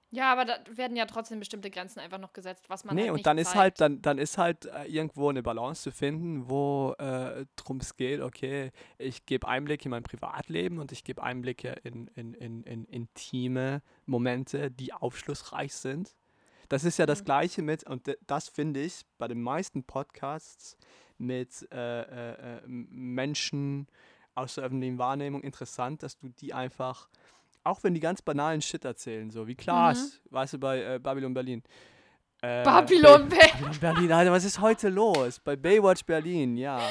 Ja, aber da werden ja trotzdem bestimmte Grenzen einfach noch gesetzt, was man nee, halt und nicht dann ist zeigt. halt, dann, dann ist halt äh, irgendwo eine Balance zu finden, wo äh, drum es geht, okay, ich gebe Einblicke in mein Privatleben und ich gebe Einblicke in, in, in, in intime Momente, die aufschlussreich sind. Das ist ja das Mhm. Gleiche mit, und das finde ich bei den meisten Podcasts mit äh, äh, äh, Menschen aus der öffentlichen Wahrnehmung interessant, dass du die einfach, auch wenn die ganz banalen Shit erzählen, so wie Klaas, weißt du, bei äh, Babylon Berlin. Äh, Babylon Ba- Bay Babylon Berlin, Alter, was ist heute los? Bei Baywatch Berlin, ja. <laughs>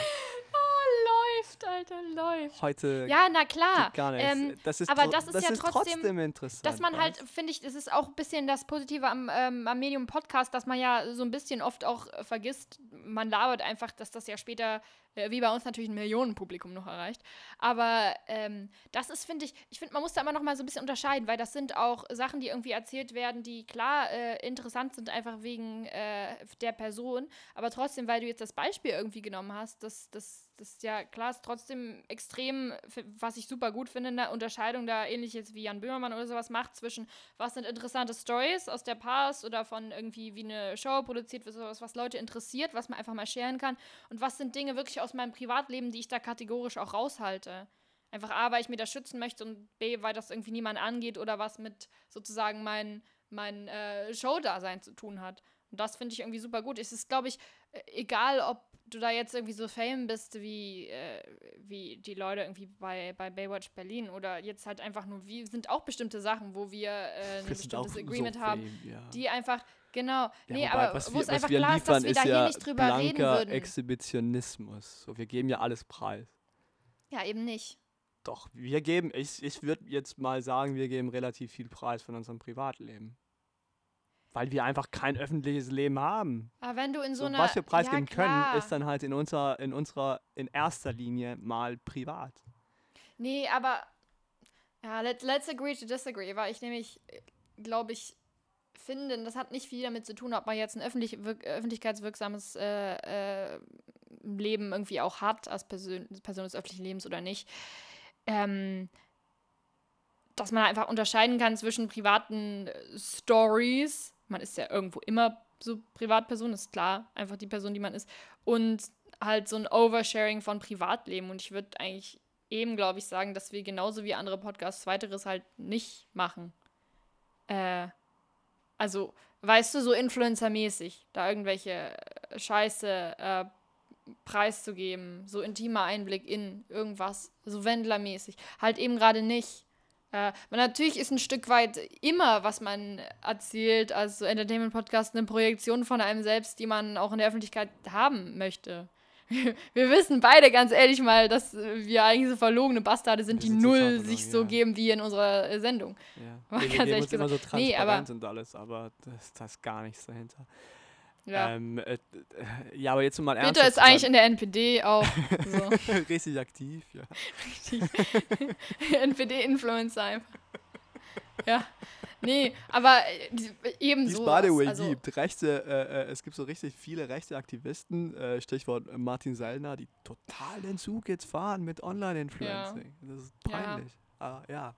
läuft, Alter, läuft. Heute Ja, na klar. gar nichts. ähm, das ist aber das ist ja trotzdem, trotzdem interessant. Dass man halt, finde ich, das ist auch ein bisschen das Positive am, ähm, am Medium Podcast, dass man ja so ein bisschen oft auch äh, vergisst, man labert einfach, dass das ja später, äh, wie bei uns natürlich ein Millionenpublikum noch erreicht. Aber ähm, das ist, finde ich, ich finde, man muss da immer noch mal so ein bisschen unterscheiden, weil das sind auch Sachen, die irgendwie erzählt werden, die klar äh, interessant sind, einfach wegen äh, der Person, aber trotzdem, weil du jetzt das Beispiel irgendwie genommen hast, das, das, das ist ja klar, ist trotzdem extrem, was ich super gut finde, eine Unterscheidung da, ähnlich jetzt wie Jan Böhmermann oder sowas macht, zwischen was sind interessante Stories aus der Past oder von irgendwie wie eine Show produziert wird, sowas, was Leute interessiert, was man einfach mal scheren kann und was sind Dinge wirklich aus meinem Privatleben, die ich da kategorisch auch raushalte. Einfach A, weil ich mir das schützen möchte und B, weil das irgendwie niemand angeht oder was mit sozusagen mein, mein äh, Showdasein zu tun hat. Und das finde ich irgendwie super gut. Es ist, glaube ich, äh, egal, ob du da jetzt irgendwie so fame bist wie, äh, wie die Leute irgendwie bei, bei Baywatch Berlin oder jetzt halt einfach nur, wie sind auch bestimmte Sachen, wo wir äh, ein Wir bestimmtes so Agreement haben, fame, ja. die einfach, genau, nee, wobei, aber wo es einfach klar ist, dass wir ist da hier ja nicht drüber reden würden. Exhibitionismus. So, wir geben ja alles preis. ja, eben nicht. Doch, wir geben, ich, ich würde jetzt mal sagen, wir geben relativ viel Preis von unserem Privatleben. Weil wir einfach kein öffentliches Leben haben. Aber wenn du in so, So, einer. was wir preisgeben ja, können, ist dann halt in unserer, in unserer, in erster Linie mal privat. Nee, aber ja, let, let's agree to disagree, weil ich nämlich, glaube ich, finde, das hat nicht viel damit zu tun, ob man jetzt ein öffentlich, wirk, öffentlichkeitswirksames äh, äh, Leben irgendwie auch hat als Person, Person des öffentlichen Lebens oder nicht. Ähm, dass man einfach unterscheiden kann zwischen privaten Stories, man ist ja irgendwo immer so Privatperson, ist klar, einfach die Person, die man ist, und halt so ein Oversharing von Privatleben. Und ich würde eigentlich eben, glaube ich, sagen, dass wir genauso wie andere Podcasts weiteres halt nicht machen. Äh, also, weißt du, so Influencer-mäßig, da irgendwelche äh, Scheiße äh, preiszugeben, so intimer Einblick in irgendwas, so Wendler-mäßig. Halt eben gerade nicht. Äh, weil natürlich ist ein Stück weit immer, was man erzählt, als so Entertainment-Podcast, eine Projektion von einem selbst, die man auch in der Öffentlichkeit haben möchte. <laughs> Wir wissen beide ganz ehrlich mal, dass wir eigentlich so verlogene Bastarde sind, Wir die sind so null sich so ja. geben wie in unserer Sendung. Ja. <laughs> Mal Wir, ganz ehrlich uns immer so gesagt. Nee, transparent aber- und alles, aber das, das ist gar nichts dahinter. Ja. Ähm, äh, äh, ja, aber jetzt mal Peter ernsthaft. ist eigentlich in der NPD auch. So. <laughs> richtig aktiv, ja. <laughs> NPD-Influencer einfach. Ja. Nee, aber äh, die- es by the way also, gibt. Rechte, äh, äh, es gibt so richtig viele rechte Aktivisten, äh, Stichwort Martin Sellner, die total den Zug jetzt fahren mit Online-Influencing. Das ist Ja. peinlich. Aber ja,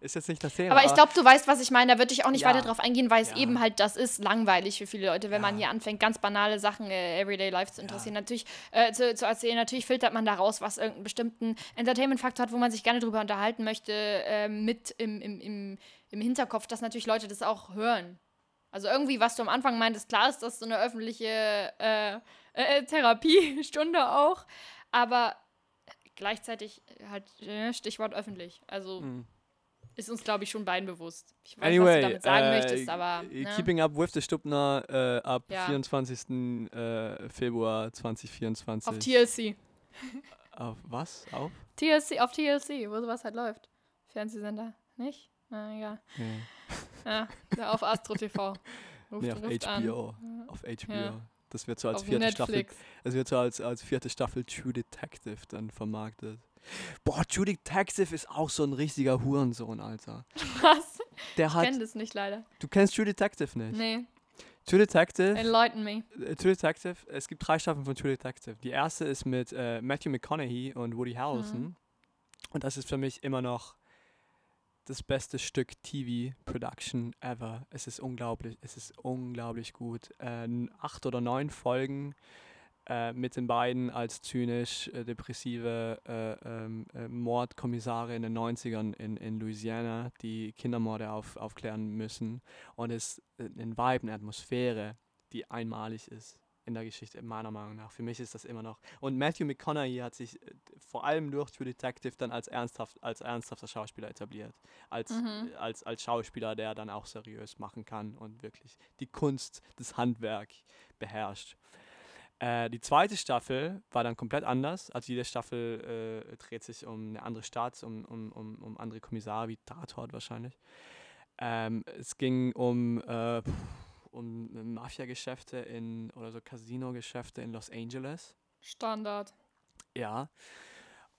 ist jetzt nicht das Thema. Aber ich glaube, du weißt, was ich meine. Da würde ich auch nicht Ja. weiter drauf eingehen, weil es Ja. eben halt das ist langweilig für viele Leute, wenn man Ja. hier anfängt, ganz banale Sachen, äh, Everyday Life zu interessieren. Natürlich, äh, zu, zu erzählen. Natürlich filtert man daraus, was irgendeinen bestimmten Entertainment-Faktor hat, wo man sich gerne drüber unterhalten möchte, äh, mit im, im, im, im Hinterkopf, dass natürlich Leute das auch hören. Also irgendwie, was du am Anfang meintest, klar ist das so eine öffentliche äh, äh, Therapiestunde auch, aber gleichzeitig halt äh, Stichwort öffentlich. Also Mhm. Ist uns, glaube ich, schon beiden bewusst. Ich weiß, Anyway, was du damit sagen äh, möchtest, aber. äh, Ne? Keeping Up with the Stubner äh, ab Ja. 24. Äh, Februar 2024. Auf TLC. <laughs> Auf was? Auf? TLC, auf TLC, wo sowas halt läuft. Fernsehsender, nicht? Na egal. Ja, ja, auf Astro TV. <laughs> Ruft, nee auf ruft an. HBO. Auf HBO. Ja. Das wird so als Auf vierte Staffel Netflix. Es wird so als, als vierte Staffel True Detective dann vermarktet. Boah, True Detective ist auch so ein richtiger Hurensohn, Alter. Was? Der Ich hat. kenne das nicht leider. Du kennst True Detective nicht? Nee, True Detective. enlighten me. äh, True Detective. Es gibt drei Staffeln von True Detective. Die erste ist mit äh, Matthew McConaughey und Woody Harrelson. Mhm. Und das ist für mich immer noch das beste Stück TV-Production ever. Es ist unglaublich, es ist unglaublich gut. Äh, acht oder neun Folgen äh, mit den beiden als zynisch äh, depressive äh, ähm, äh, Mordkommissare in den 90ern in, in Louisiana, die Kindermorde auf, aufklären müssen. Und es äh, in Vibe, eine Atmosphäre, die einmalig ist in der Geschichte, meiner Meinung nach. Für mich ist das immer noch. Und Matthew McConaughey hat sich vor allem durch True Detective dann als, ernsthaft, als ernsthafter Schauspieler etabliert. Als, Mhm. als, als Schauspieler, der dann auch seriös machen kann und wirklich die Kunst, das Handwerk beherrscht. Äh, die zweite Staffel war dann komplett anders. Also jede Staffel äh, dreht sich um eine andere Stadt, um, um, um, um andere Kommissare, wie Tatort wahrscheinlich. Ähm, es ging um, äh, um Mafia-Geschäfte in oder so Casino-Geschäfte in Los Angeles. Standard. Ja.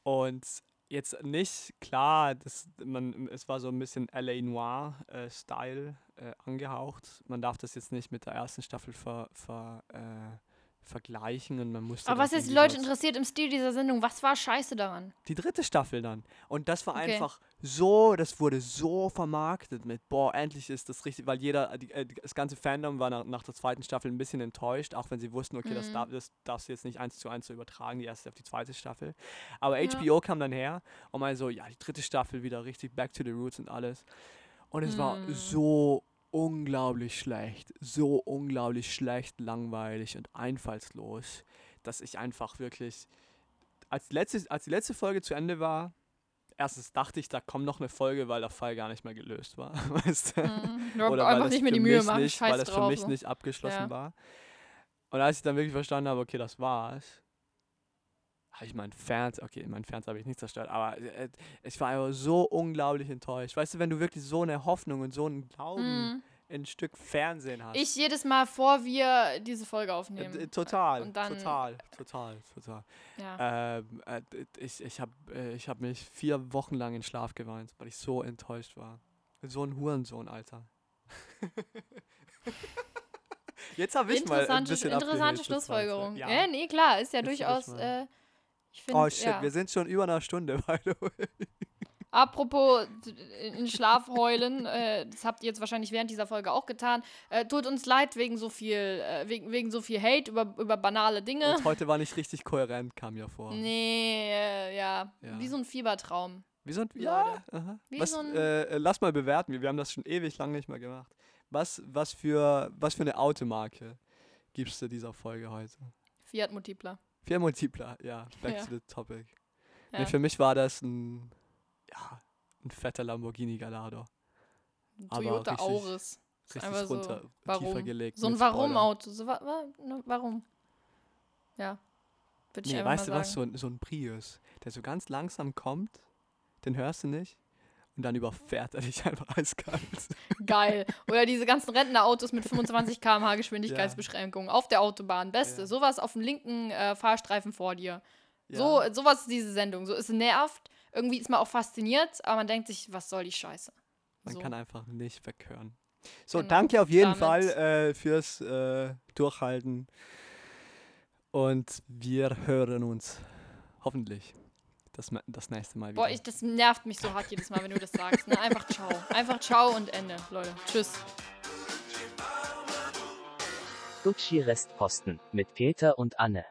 Und jetzt nicht klar, das, man, es war so ein bisschen LA Noir-Style äh, angehaucht. Man darf das jetzt nicht mit der ersten Staffel ver, ver, äh, vergleichen und man musste. Aber was das jetzt die Leute interessiert im Stil dieser Sendung, was war scheiße daran? die dritte Staffel dann. Und das war Okay. einfach so, das wurde so vermarktet mit, boah, endlich ist das richtig, weil jeder, die, äh, die- das ganze Fandom war nach, nach der zweiten Staffel ein bisschen enttäuscht, auch wenn sie wussten, okay, das, Mhm. darf, das darfst du jetzt nicht eins zu eins so übertragen, die erste auf die zweite Staffel. Aber Ja. HBO kam dann her und meinte so, ja, die dritte Staffel wieder richtig back to the roots und alles. Und es war Mhm. so unglaublich schlecht, so unglaublich schlecht, langweilig und einfallslos, dass ich einfach wirklich, als, letzte, als die letzte Folge zu Ende war, erstens dachte ich, da kommt noch eine Folge, weil der Fall gar nicht mehr gelöst war. <laughs> Weißt du? Mhm. Oder weil einfach es nicht mehr die Mühe machen, nicht, scheiß weil es drauf. für mich so. nicht abgeschlossen Ja. war. Und als ich dann wirklich verstanden habe, okay, das war's, habe ich meinen Fans, okay, meinen Fans habe ich nicht zerstört, aber äh, ich war einfach so unglaublich enttäuscht. Weißt du, wenn du wirklich so eine Hoffnung und so einen Glauben Mhm. in ein Stück Fernsehen hast. Ich jedes Mal vor wir diese Folge Äh, aufnehmen. d- total, dann- total, total, total. Ja. Ähm, äh, ich ich habe äh, ich hab mich vier Wochen lang in Schlaf geweint, weil ich so enttäuscht war. So ein Hurensohn, Alter. <laughs> Jetzt habe ich mal ein interessante bisschen interessante Schlussfolgerung. Ganze. Ja. nee, klar, ist ja Jetzt durchaus. Äh, ich finde, Oh shit, ja. wir sind schon über einer Stunde, <laughs> by the way. Apropos in Schlaf heulen, <laughs> äh, das habt ihr jetzt wahrscheinlich während dieser Folge auch getan. Äh, tut uns leid wegen so viel, äh, wegen, wegen so viel Hate über, über banale Dinge. Und heute war nicht richtig kohärent, kam ja vor. Nee, äh, ja. Ja. Wie so ein Fiebertraum. Wie so ein, ja. Wie was, so ein- äh, äh, lass mal bewerten, wir wir haben das schon ewig lang nicht mehr gemacht. Was, was, für, was für eine Automarke gibst du dieser Folge heute? Fiat Multipler. Vier Multipler, ja, back Ja. to the topic. Ja. Nee, für mich war das ein, ja, ein fetter Lamborghini Gallardo. aber Toyota richtig- Auris. Richtig Einfach so, runter, tiefer warum? gelegt. So ein. Warum-Auto. So, wa wa ne, warum? Ja. Würde ich Nee, weißt du was, so ein, so ein Prius, der so ganz langsam kommt, den hörst du nicht und dann überfährt er dich <laughs> einfach eiskalt. Geil. Oder diese ganzen Rentnerautos mit 25 km/h <laughs> Geschwindigkeitsbeschränkung auf der Autobahn. Beste. Ja. Sowas auf dem linken äh, Fahrstreifen vor dir. Ja. So, sowas ist diese Sendung. So, es nervt. Irgendwie ist man auch fasziniert, aber man denkt sich, was soll die Scheiße? Man so. kann einfach nicht weghören. So, Genau. danke auf jeden Damit- Fall äh, fürs äh, Durchhalten. Und wir hören uns hoffentlich das, das nächste Mal wieder. Boah, ich, das nervt mich so hart jedes Mal, wenn du das sagst. Ne? Einfach ciao. Einfach ciao und Ende, Leute. Tschüss. Gucci Restposten mit Peter und Anne.